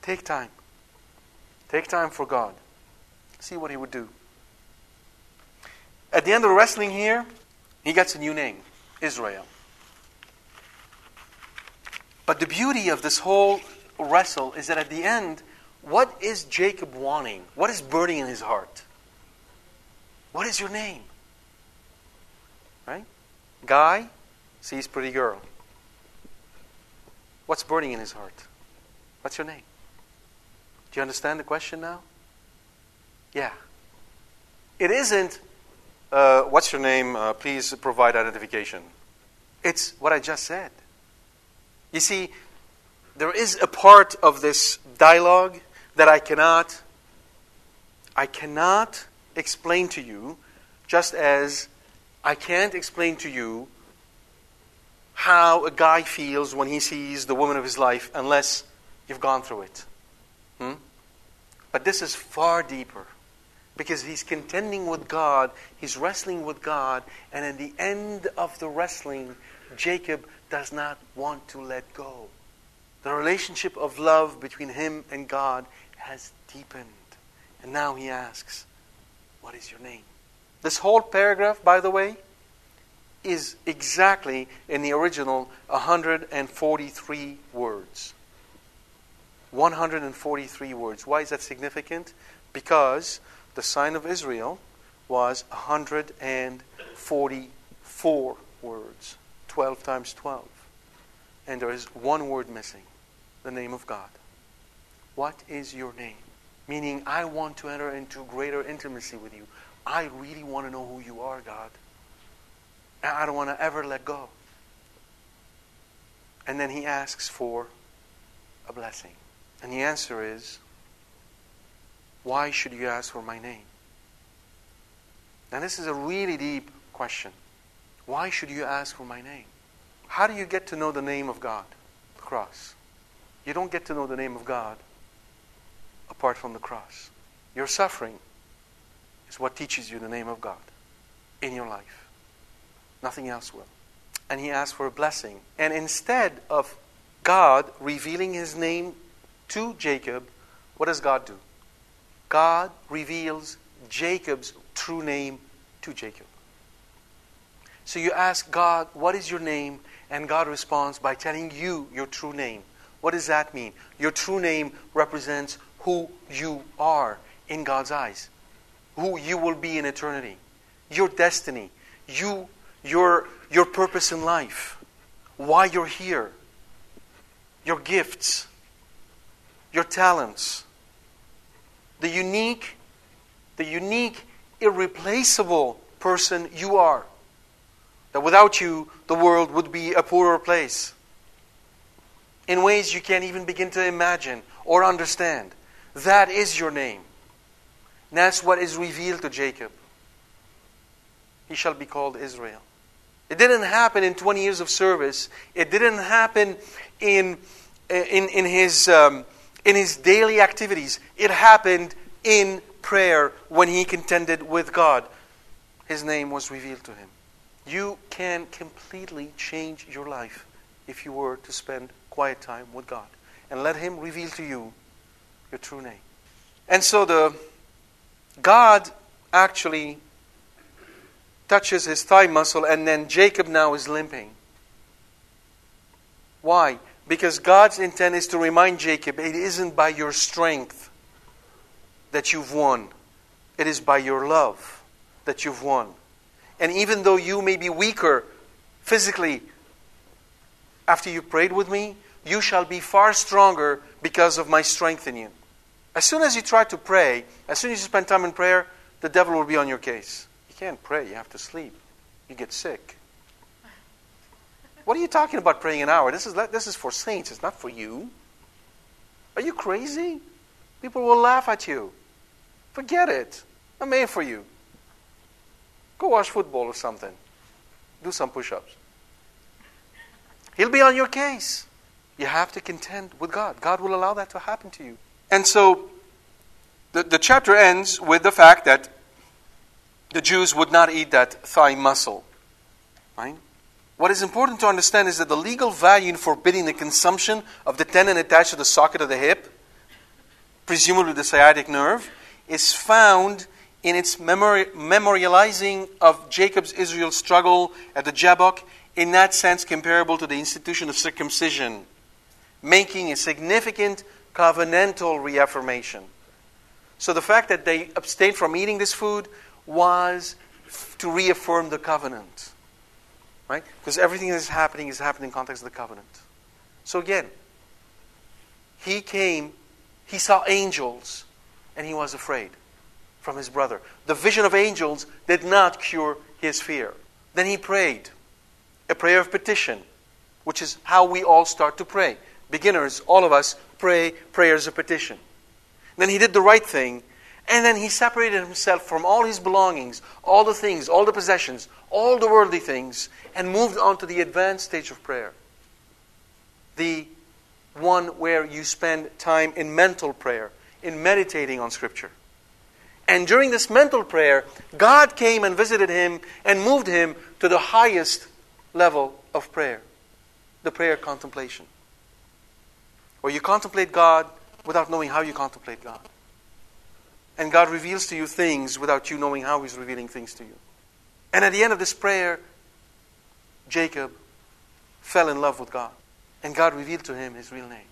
Take time. Take time for God. See what He would do. At the end of the wrestling here, he gets a new name Israel. But the beauty of this whole wrestle is that at the end, what is Jacob wanting? What is burning in his heart? What is your name? Right? Guy sees pretty girl. What's burning in his heart? What's your name? Do you understand the question now? Yeah. It isn't, uh, what's your name? Uh, please provide identification. It's what I just said. You see, there is a part of this dialogue that I cannot I cannot explain to you just as I can't explain to you how a guy feels when he sees the woman of his life unless you've gone through it. Hmm? But this is far deeper because he's contending with God, he's wrestling with God, and at the end of the wrestling, Jacob does not want to let go. The relationship of love between him and God has deepened. And now he asks, What is your name? This whole paragraph, by the way, is exactly in the original 143 words. 143 words. Why is that significant? Because the sign of Israel was 144 words. 12 times 12. And there is one word missing the name of God. What is your name? Meaning, I want to enter into greater intimacy with you. I really want to know who you are, God. And I don't want to ever let go. And then he asks for a blessing. And the answer is, why should you ask for my name? Now, this is a really deep question. Why should you ask for my name? How do you get to know the name of God? The cross. You don't get to know the name of God apart from the cross. Your suffering is what teaches you the name of God in your life. Nothing else will. And he asked for a blessing. And instead of God revealing his name to Jacob, what does God do? God reveals Jacob's true name to Jacob. So you ask God, What is your name? And God responds by telling you your true name. What does that mean? Your true name represents who you are in God's eyes, who you will be in eternity, your destiny, you, your, your purpose in life, why you're here, your gifts, your talents, the unique, the unique, irreplaceable person you are. That without you, the world would be a poorer place. In ways you can't even begin to imagine or understand. That is your name. That's what is revealed to Jacob. He shall be called Israel. It didn't happen in 20 years of service. It didn't happen in, in, in, his, um, in his daily activities. It happened in prayer when he contended with God. His name was revealed to him. You can completely change your life if you were to spend quiet time with God and let Him reveal to you your true name. And so the God actually touches his thigh muscle, and then Jacob now is limping. Why? Because God's intent is to remind Jacob it isn't by your strength that you've won, it is by your love that you've won. And even though you may be weaker physically after you prayed with me, you shall be far stronger because of my strength in you. As soon as you try to pray, as soon as you spend time in prayer, the devil will be on your case. You can't pray, you have to sleep. You get sick. What are you talking about praying an hour? This is, this is for saints, it's not for you. Are you crazy? People will laugh at you. Forget it. I'm made for you. Go watch football or something. Do some push ups. He'll be on your case. You have to contend with God. God will allow that to happen to you. And so the, the chapter ends with the fact that the Jews would not eat that thigh muscle. Right? What is important to understand is that the legal value in forbidding the consumption of the tendon attached to the socket of the hip, presumably the sciatic nerve, is found in its memori- memorializing of Jacob's Israel struggle at the Jabbok, in that sense comparable to the institution of circumcision, making a significant covenantal reaffirmation. So the fact that they abstained from eating this food was to reaffirm the covenant. Right? Because everything that is happening is happening in context of the covenant. So again, he came, he saw angels, and he was afraid from his brother. The vision of angels did not cure his fear. Then he prayed a prayer of petition, which is how we all start to pray. Beginners, all of us, pray prayers of petition. Then he did the right thing, and then he separated himself from all his belongings, all the things, all the possessions, all the worldly things, and moved on to the advanced stage of prayer. The one where you spend time in mental prayer, in meditating on Scripture. And during this mental prayer, God came and visited him and moved him to the highest level of prayer the prayer contemplation. Where you contemplate God without knowing how you contemplate God. And God reveals to you things without you knowing how He's revealing things to you. And at the end of this prayer, Jacob fell in love with God. And God revealed to him his real name.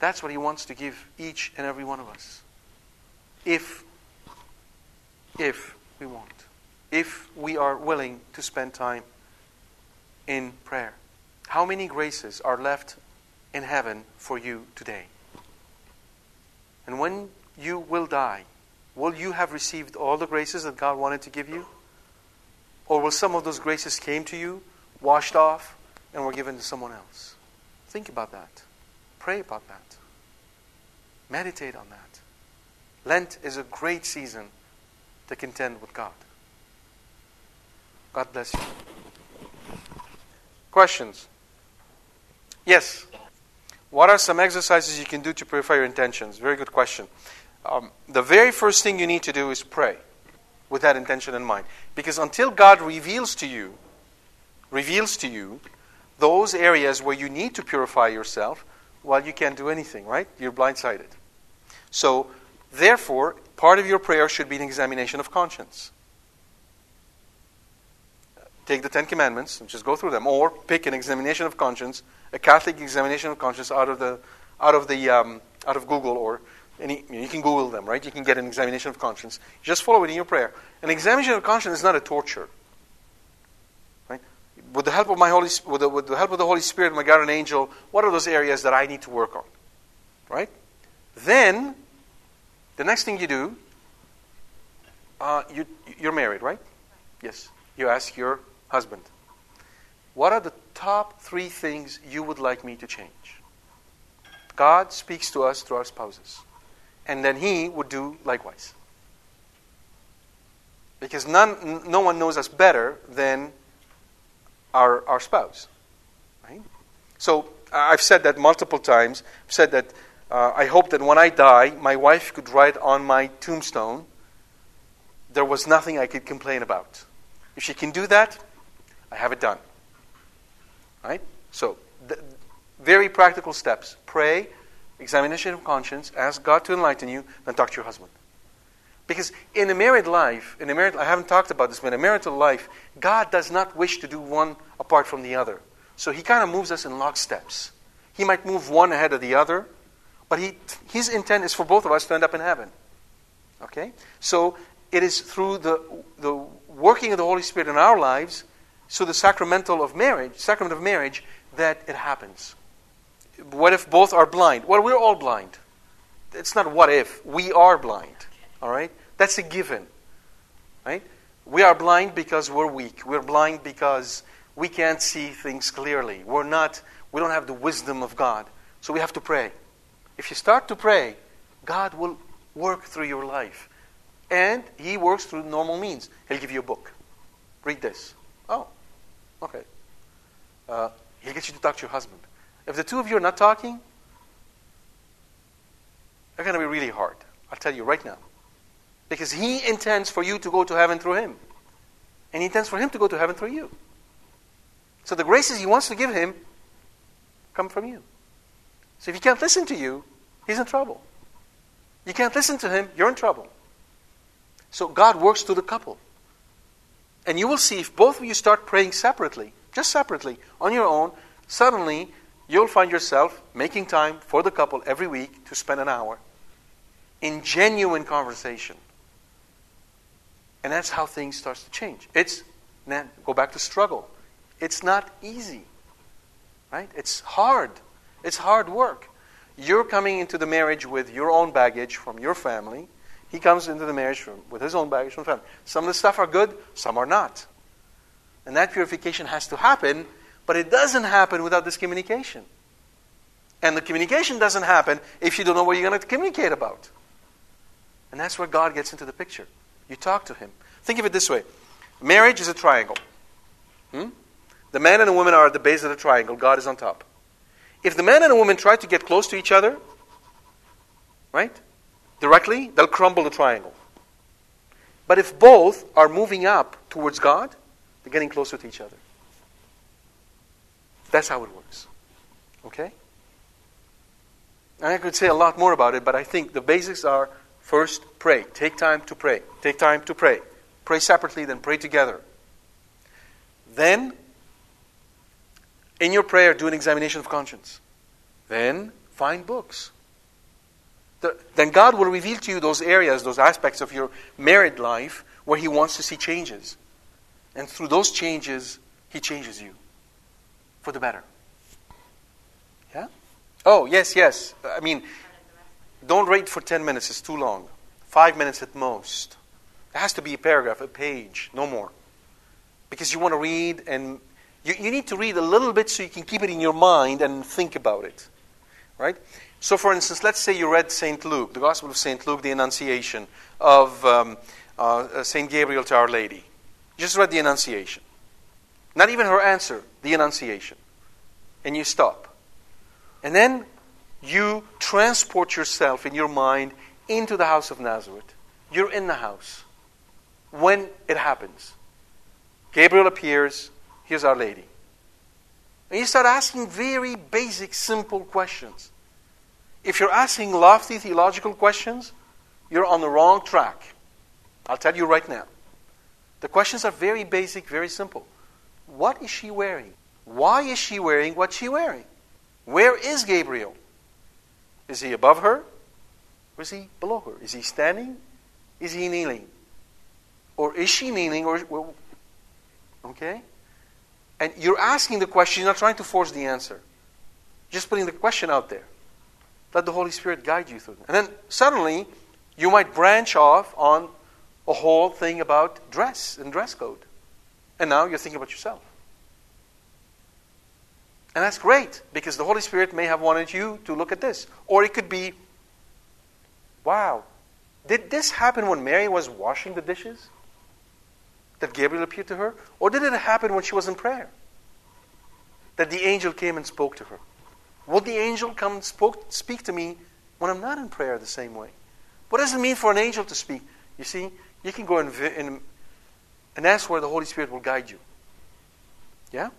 That's what He wants to give each and every one of us. If, if we want. If we are willing to spend time in prayer. How many graces are left in heaven for you today? And when you will die, will you have received all the graces that God wanted to give you? Or will some of those graces came to you, washed off, and were given to someone else? Think about that. Pray about that. Meditate on that. Lent is a great season to contend with God. God bless you. Questions? Yes. What are some exercises you can do to purify your intentions? Very good question. Um, the very first thing you need to do is pray with that intention in mind. Because until God reveals to you, reveals to you those areas where you need to purify yourself, well, you can't do anything, right? You're blindsided. So, therefore, part of your prayer should be an examination of conscience take the Ten Commandments and just go through them, or pick an examination of conscience, a Catholic examination of conscience out of the out of the um, out of Google or any. You can Google them, right? You can get an examination of conscience. Just follow it in your prayer. An examination of conscience is not a torture. Right? With the help of my Holy, with the, with the help of the Holy Spirit, my guardian angel, what are those areas that I need to work on? Right? Then, the next thing you do, uh, you, you're married, right? Yes. You ask your husband, What are the top three things you would like me to change? God speaks to us through our spouses. And then He would do likewise. Because none, no one knows us better than our, our spouse. Right? So I've said that multiple times. I've said that uh, I hope that when I die, my wife could write on my tombstone, there was nothing I could complain about. If she can do that, I have it done. Right? So, very practical steps. Pray, examination of conscience, ask God to enlighten you, then talk to your husband. Because in a married life, in a married, I haven't talked about this, but in a marital life, God does not wish to do one apart from the other. So He kind of moves us in locksteps. He might move one ahead of the other, but he, His intent is for both of us to end up in heaven. Okay? So it is through the, the working of the Holy Spirit in our lives so the sacramental of marriage, sacrament of marriage, that it happens. What if both are blind? Well, we're all blind. It's not what if. We are blind. All right? That's a given. Right? We are blind because we're weak. We're blind because we can't see things clearly. We're not we don't have the wisdom of God. So we have to pray. If you start to pray, God will work through your life. And he works through normal means. He'll give you a book. Read this. Oh, Okay. Uh, he'll get you to talk to your husband. If the two of you are not talking, they're going to be really hard. I'll tell you right now. Because he intends for you to go to heaven through him. And he intends for him to go to heaven through you. So the graces he wants to give him come from you. So if he can't listen to you, he's in trouble. You can't listen to him, you're in trouble. So God works through the couple. And you will see if both of you start praying separately, just separately, on your own, suddenly you'll find yourself making time for the couple every week to spend an hour in genuine conversation. And that's how things start to change. It's then go back to struggle. It's not easy. Right? It's hard. It's hard work. You're coming into the marriage with your own baggage from your family. He comes into the marriage room with his own baggage from family. Some of the stuff are good, some are not. And that purification has to happen, but it doesn't happen without this communication. And the communication doesn't happen if you don't know what you're going to communicate about. And that's where God gets into the picture. You talk to Him. Think of it this way marriage is a triangle. Hmm? The man and the woman are at the base of the triangle, God is on top. If the man and the woman try to get close to each other, right, directly, they'll crumble the triangle. But if both are moving up towards God, they're getting closer to each other. That's how it works. Okay? I could say a lot more about it, but I think the basics are first, pray. Take time to pray. Take time to pray. Pray separately, then pray together. Then, in your prayer, do an examination of conscience. Then, find books. The, then God will reveal to you those areas, those aspects of your married life where He wants to see changes. And through those changes, He changes you for the better. Yeah? Oh, yes, yes. I mean, don't read for 10 minutes, it's too long. Five minutes at most. It has to be a paragraph, a page, no more. Because you want to read and you, you need to read a little bit so you can keep it in your mind and think about it. Right? So, for instance, let's say you read St. Luke, the Gospel of St. Luke, the Annunciation of um, uh, St. Gabriel to Our Lady. Just read the Annunciation. Not even her answer, the Annunciation. And you stop. And then you transport yourself in your mind into the house of Nazareth. You're in the house when it happens. Gabriel appears, here's Our Lady. And you start asking very basic, simple questions. If you're asking lofty theological questions, you're on the wrong track. I'll tell you right now. The questions are very basic, very simple. What is she wearing? Why is she wearing what she's wearing? Where is Gabriel? Is he above her? Or is he below her? Is he standing? Is he kneeling? Or is she kneeling? Or okay? And you're asking the question, you're not trying to force the answer. Just putting the question out there. Let the Holy Spirit guide you through it. And then suddenly, you might branch off on a whole thing about dress and dress code. And now you're thinking about yourself. And that's great because the Holy Spirit may have wanted you to look at this. Or it could be, wow, did this happen when Mary was washing the dishes? That Gabriel appeared to her? Or did it happen when she was in prayer? That the angel came and spoke to her? Will the angel come spoke, speak to me when I'm not in prayer the same way? What does it mean for an angel to speak? You see, you can go and, and, and where the Holy Spirit will guide you. Yeah?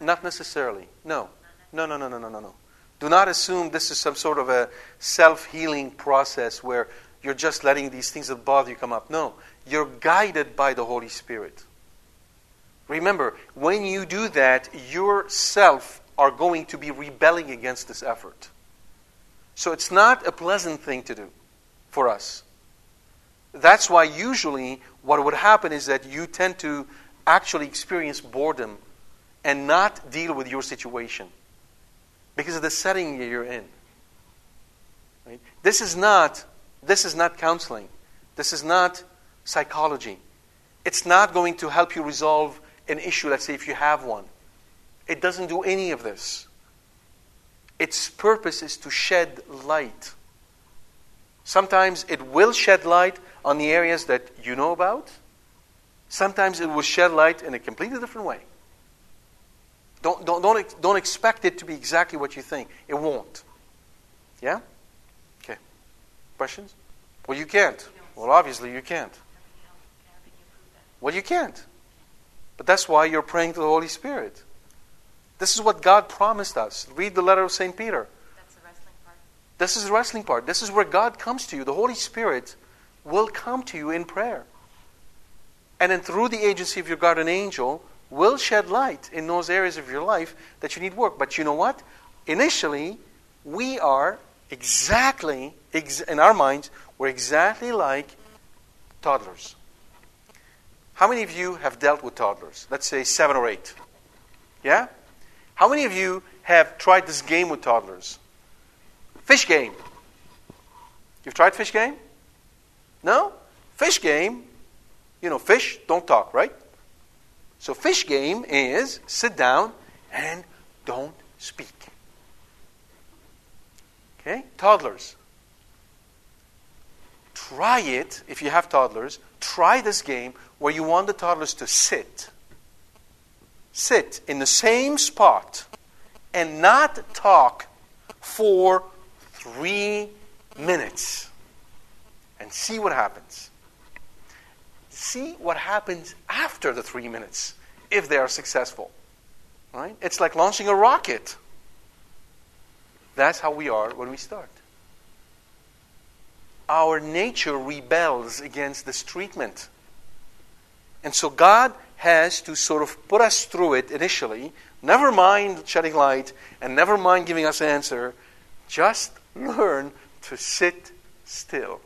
Not necessarily. No. No, no, no, no, no, no, no. Do not assume this is some sort of a self healing process where you're just letting these things that bother you come up. No. You're guided by the Holy Spirit. Remember, when you do that, yourself are going to be rebelling against this effort. So it's not a pleasant thing to do for us. That's why usually what would happen is that you tend to actually experience boredom and not deal with your situation because of the setting you're in. Right? This is not this is not counseling. This is not psychology. It's not going to help you resolve an issue, let's say if you have one. It doesn't do any of this. Its purpose is to shed light. Sometimes it will shed light on the areas that you know about. Sometimes it will shed light in a completely different way. Don't, don't, don't, don't expect it to be exactly what you think. It won't. Yeah? Okay. Questions? Well, you can't. Well, obviously, you can't. Well, you can't. But that's why you're praying to the Holy Spirit. This is what God promised us. Read the letter of St. Peter. That's the wrestling part. This is the wrestling part. This is where God comes to you. The Holy Spirit will come to you in prayer. And then through the agency of your guardian angel, will shed light in those areas of your life that you need work. But you know what? Initially, we are exactly, in our minds, we're exactly like toddlers. How many of you have dealt with toddlers? Let's say seven or eight. Yeah? How many of you have tried this game with toddlers? Fish game. You've tried fish game? No? Fish game, you know, fish don't talk, right? So, fish game is sit down and don't speak. Okay? Toddlers. Try it if you have toddlers. Try this game where you want the toddlers to sit. Sit in the same spot and not talk for three minutes and see what happens. See what happens after the three minutes if they are successful. Right? It's like launching a rocket. That's how we are when we start. Our nature rebels against this treatment. And so God has to sort of put us through it initially. Never mind shedding light and never mind giving us an answer. Just learn to sit still.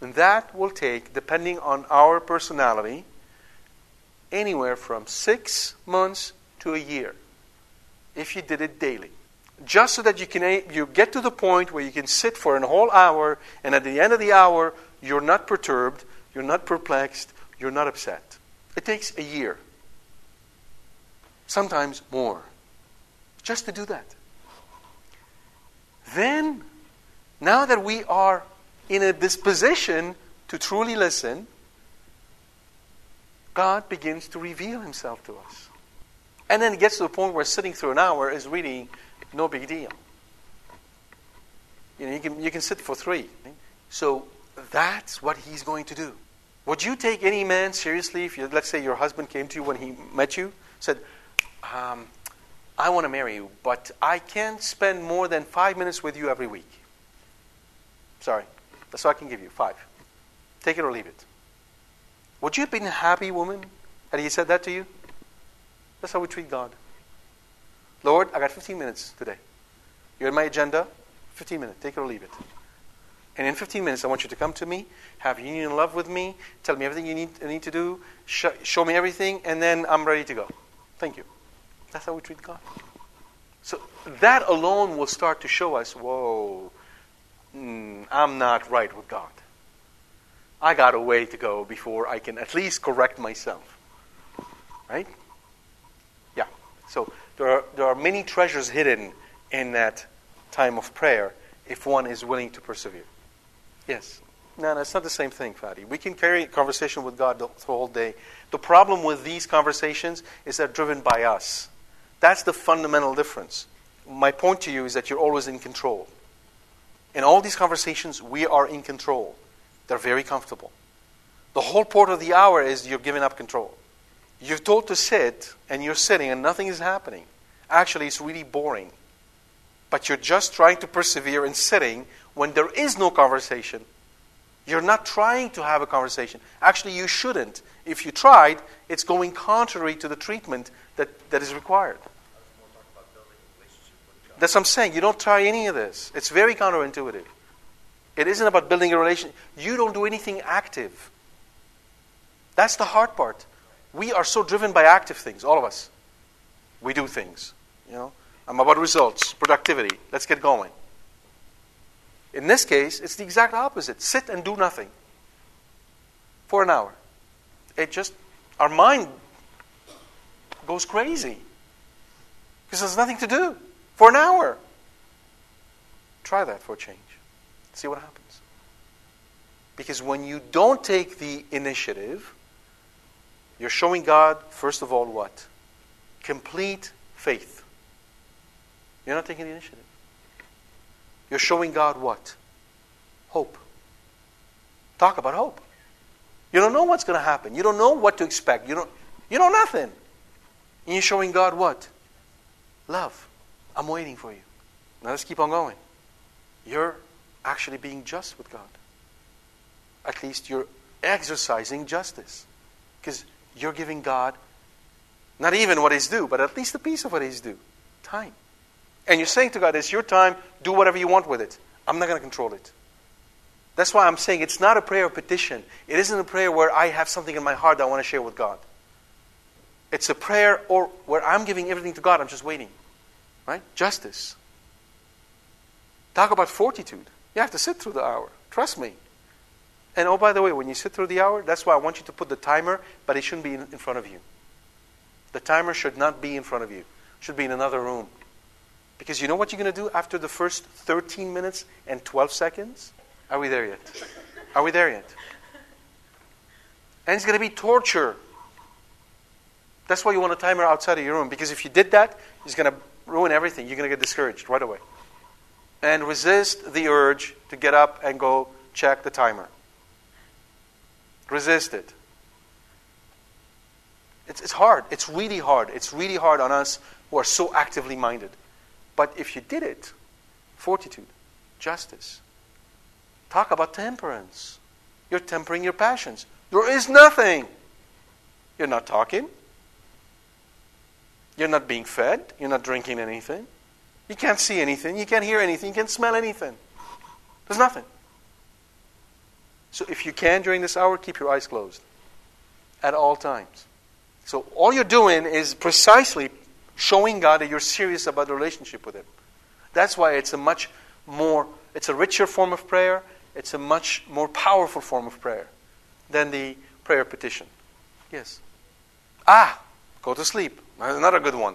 And that will take, depending on our personality, anywhere from six months to a year if you did it daily. Just so that you can you get to the point where you can sit for an whole hour and at the end of the hour you're not perturbed, you're not perplexed, you're not upset. It takes a year. Sometimes more. Just to do that. Then now that we are in a disposition to truly listen, God begins to reveal himself to us. And then it gets to the point where sitting through an hour is really no big deal. You know, you can, you can sit for three. So that's what he's going to do. Would you take any man seriously if, you, let's say, your husband came to you when he met you, said, um, I want to marry you, but I can't spend more than five minutes with you every week? Sorry. That's all I can give you. Five. Take it or leave it. Would you have been a happy, woman, had he said that to you? That's how we treat God. Lord, I got 15 minutes today. You're in my agenda. 15 minutes. Take it or leave it. And in 15 minutes, I want you to come to me, have union and love with me, tell me everything you need, need to do, sh- show me everything, and then I'm ready to go. Thank you. That's how we treat God. So that alone will start to show us whoa, mm, I'm not right with God. I got a way to go before I can at least correct myself. Right? Yeah. So there are, there are many treasures hidden in that time of prayer if one is willing to persevere. Yes. No, no, it's not the same thing, Fadi. We can carry a conversation with God the, whole day. The problem with these conversations is they're driven by us. That's the fundamental difference. My point to you is that you're always in control. In all these conversations, we are in control. They're very comfortable. The whole point of the hour is you're giving up control. You're told to sit, and you're sitting, and nothing is happening. Actually, it's really boring. But you're just trying to persevere in sitting when there is no conversation. You're not trying to have a conversation. Actually, you shouldn't. If you tried, it's going contrary to the treatment that, that is required. That's what I'm saying. You don't try any of this. It's very counterintuitive. It isn't about building a relationship. You don't do anything active. That's the hard part. We are so driven by active things, all of us. We do things. You know, I'm about results, productivity. Let's get going. In this case, it's the exact opposite. Sit and do nothing for an hour. It just our mind goes crazy because there's nothing to do for an hour. Try that for a change. See what happens. Because when you don't take the initiative, you're showing God, first of all, what? Complete faith. You're not taking the initiative. You're showing God what? Hope. Talk about hope. You don't know what's going to happen. You don't know what to expect. You don't, you know nothing. And you're showing God what? Love. I'm waiting for you. Now let's keep on going. You're actually being just with God. At least you're exercising justice. Because you're giving God not even what is due, but at least a piece of what is due time. And you're saying to God, it's your time, do whatever you want with it. I'm not going to control it. That's why I'm saying it's not a prayer of petition. It isn't a prayer where I have something in my heart that I want to share with God. It's a prayer or where I'm giving everything to God, I'm just waiting. Right? Justice. Talk about fortitude. You have to sit through the hour. Trust me. And oh, by the way, when you sit through the hour, that's why I want you to put the timer, but it shouldn't be in, in front of you. The timer should not be in front of you. It should be in another room. Because you know what you're going to do after the first 13 minutes and 12 seconds? Are we there yet? Are we there yet? And it's going to be torture. That's why you want a timer outside of your room. Because if you did that, it's going to ruin everything. You're going to get discouraged right away. And resist the urge to get up and go check the timer. Resist it. It's, it's hard. It's really hard. It's really hard on us who are so actively minded. But if you did it, fortitude, justice. Talk about temperance. You're tempering your passions. There is nothing. You're not talking. You're not being fed. You're not drinking anything. You can't see anything. You can't hear anything. You can't smell anything. There's nothing. So if you can during this hour, keep your eyes closed at all times. So all you're doing is precisely showing God that you're serious about the relationship with Him. That's why it's a much more, it's a richer form of prayer. It's a much more powerful form of prayer than the prayer petition. Yes. Ah, go to sleep. Another good one.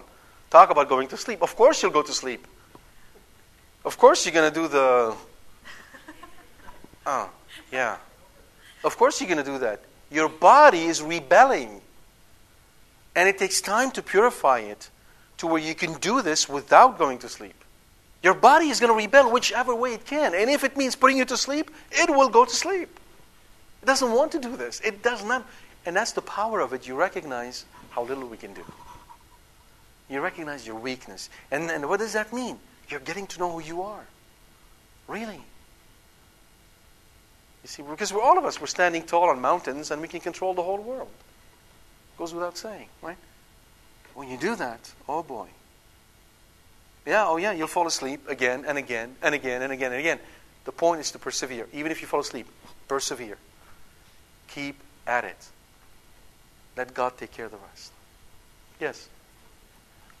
Talk about going to sleep. Of course you'll go to sleep. Of course you're going to do the. [LAUGHS] Oh, yeah. Of course you're going to do that. Your body is rebelling. And it takes time to purify it to where you can do this without going to sleep. Your body is going to rebel whichever way it can. And if it means putting you to sleep, it will go to sleep. It doesn't want to do this. It does not. And that's the power of it. You recognize how little we can do. You recognize your weakness. And, and what does that mean? You're getting to know who you are. Really. You see, because we're all of us, we're standing tall on mountains and we can control the whole world. Goes without saying, right? When you do that, oh boy. Yeah, oh yeah, you'll fall asleep again and again and again and again and again. The point is to persevere. Even if you fall asleep, persevere. Keep at it. Let God take care of the rest. Yes.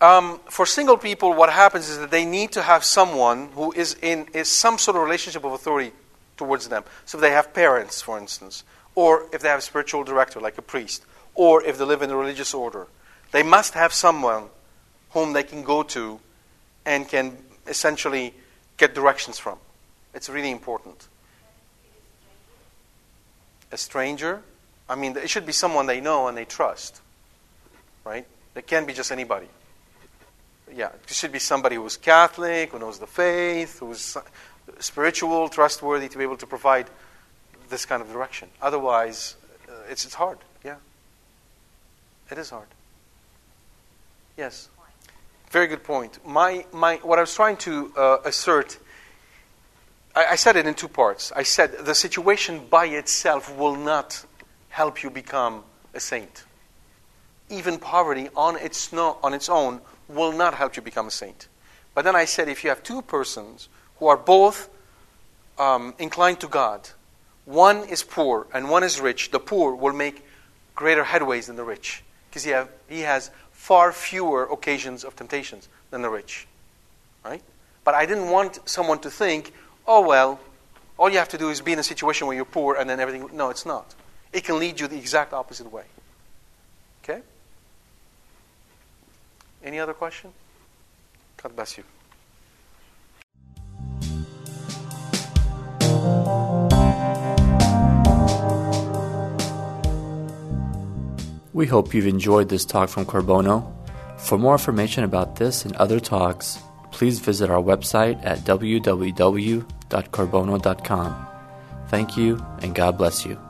Um, for single people, what happens is that they need to have someone who is in is some sort of relationship of authority towards them. So if they have parents, for instance, or if they have a spiritual director like a priest, or if they live in a religious order, they must have someone whom they can go to and can essentially get directions from. It's really important. A stranger? I mean, it should be someone they know and they trust, right? It can't be just anybody. Yeah, it should be somebody who's Catholic, who knows the faith, who's spiritual, trustworthy to be able to provide this kind of direction. Otherwise, uh, it's, it's hard. Yeah. It is hard. Yes. Very good point. My, my, what I was trying to uh, assert, I, I said it in two parts. I said the situation by itself will not help you become a saint. Even poverty on its, no, on its own will not help you become a saint. But then I said if you have two persons who are both um, inclined to God, one is poor and one is rich, the poor will make greater headways than the rich because he, he has far fewer occasions of temptations than the rich. Right? But I didn't want someone to think, oh, well, all you have to do is be in a situation where you're poor and then everything. No, it's not. It can lead you the exact opposite way. Okay? Any other question? God bless you. We hope you've enjoyed this talk from Qorbono. For more information about this and other talks, please visit our website at www.qorbono.com. Thank you, and God bless you.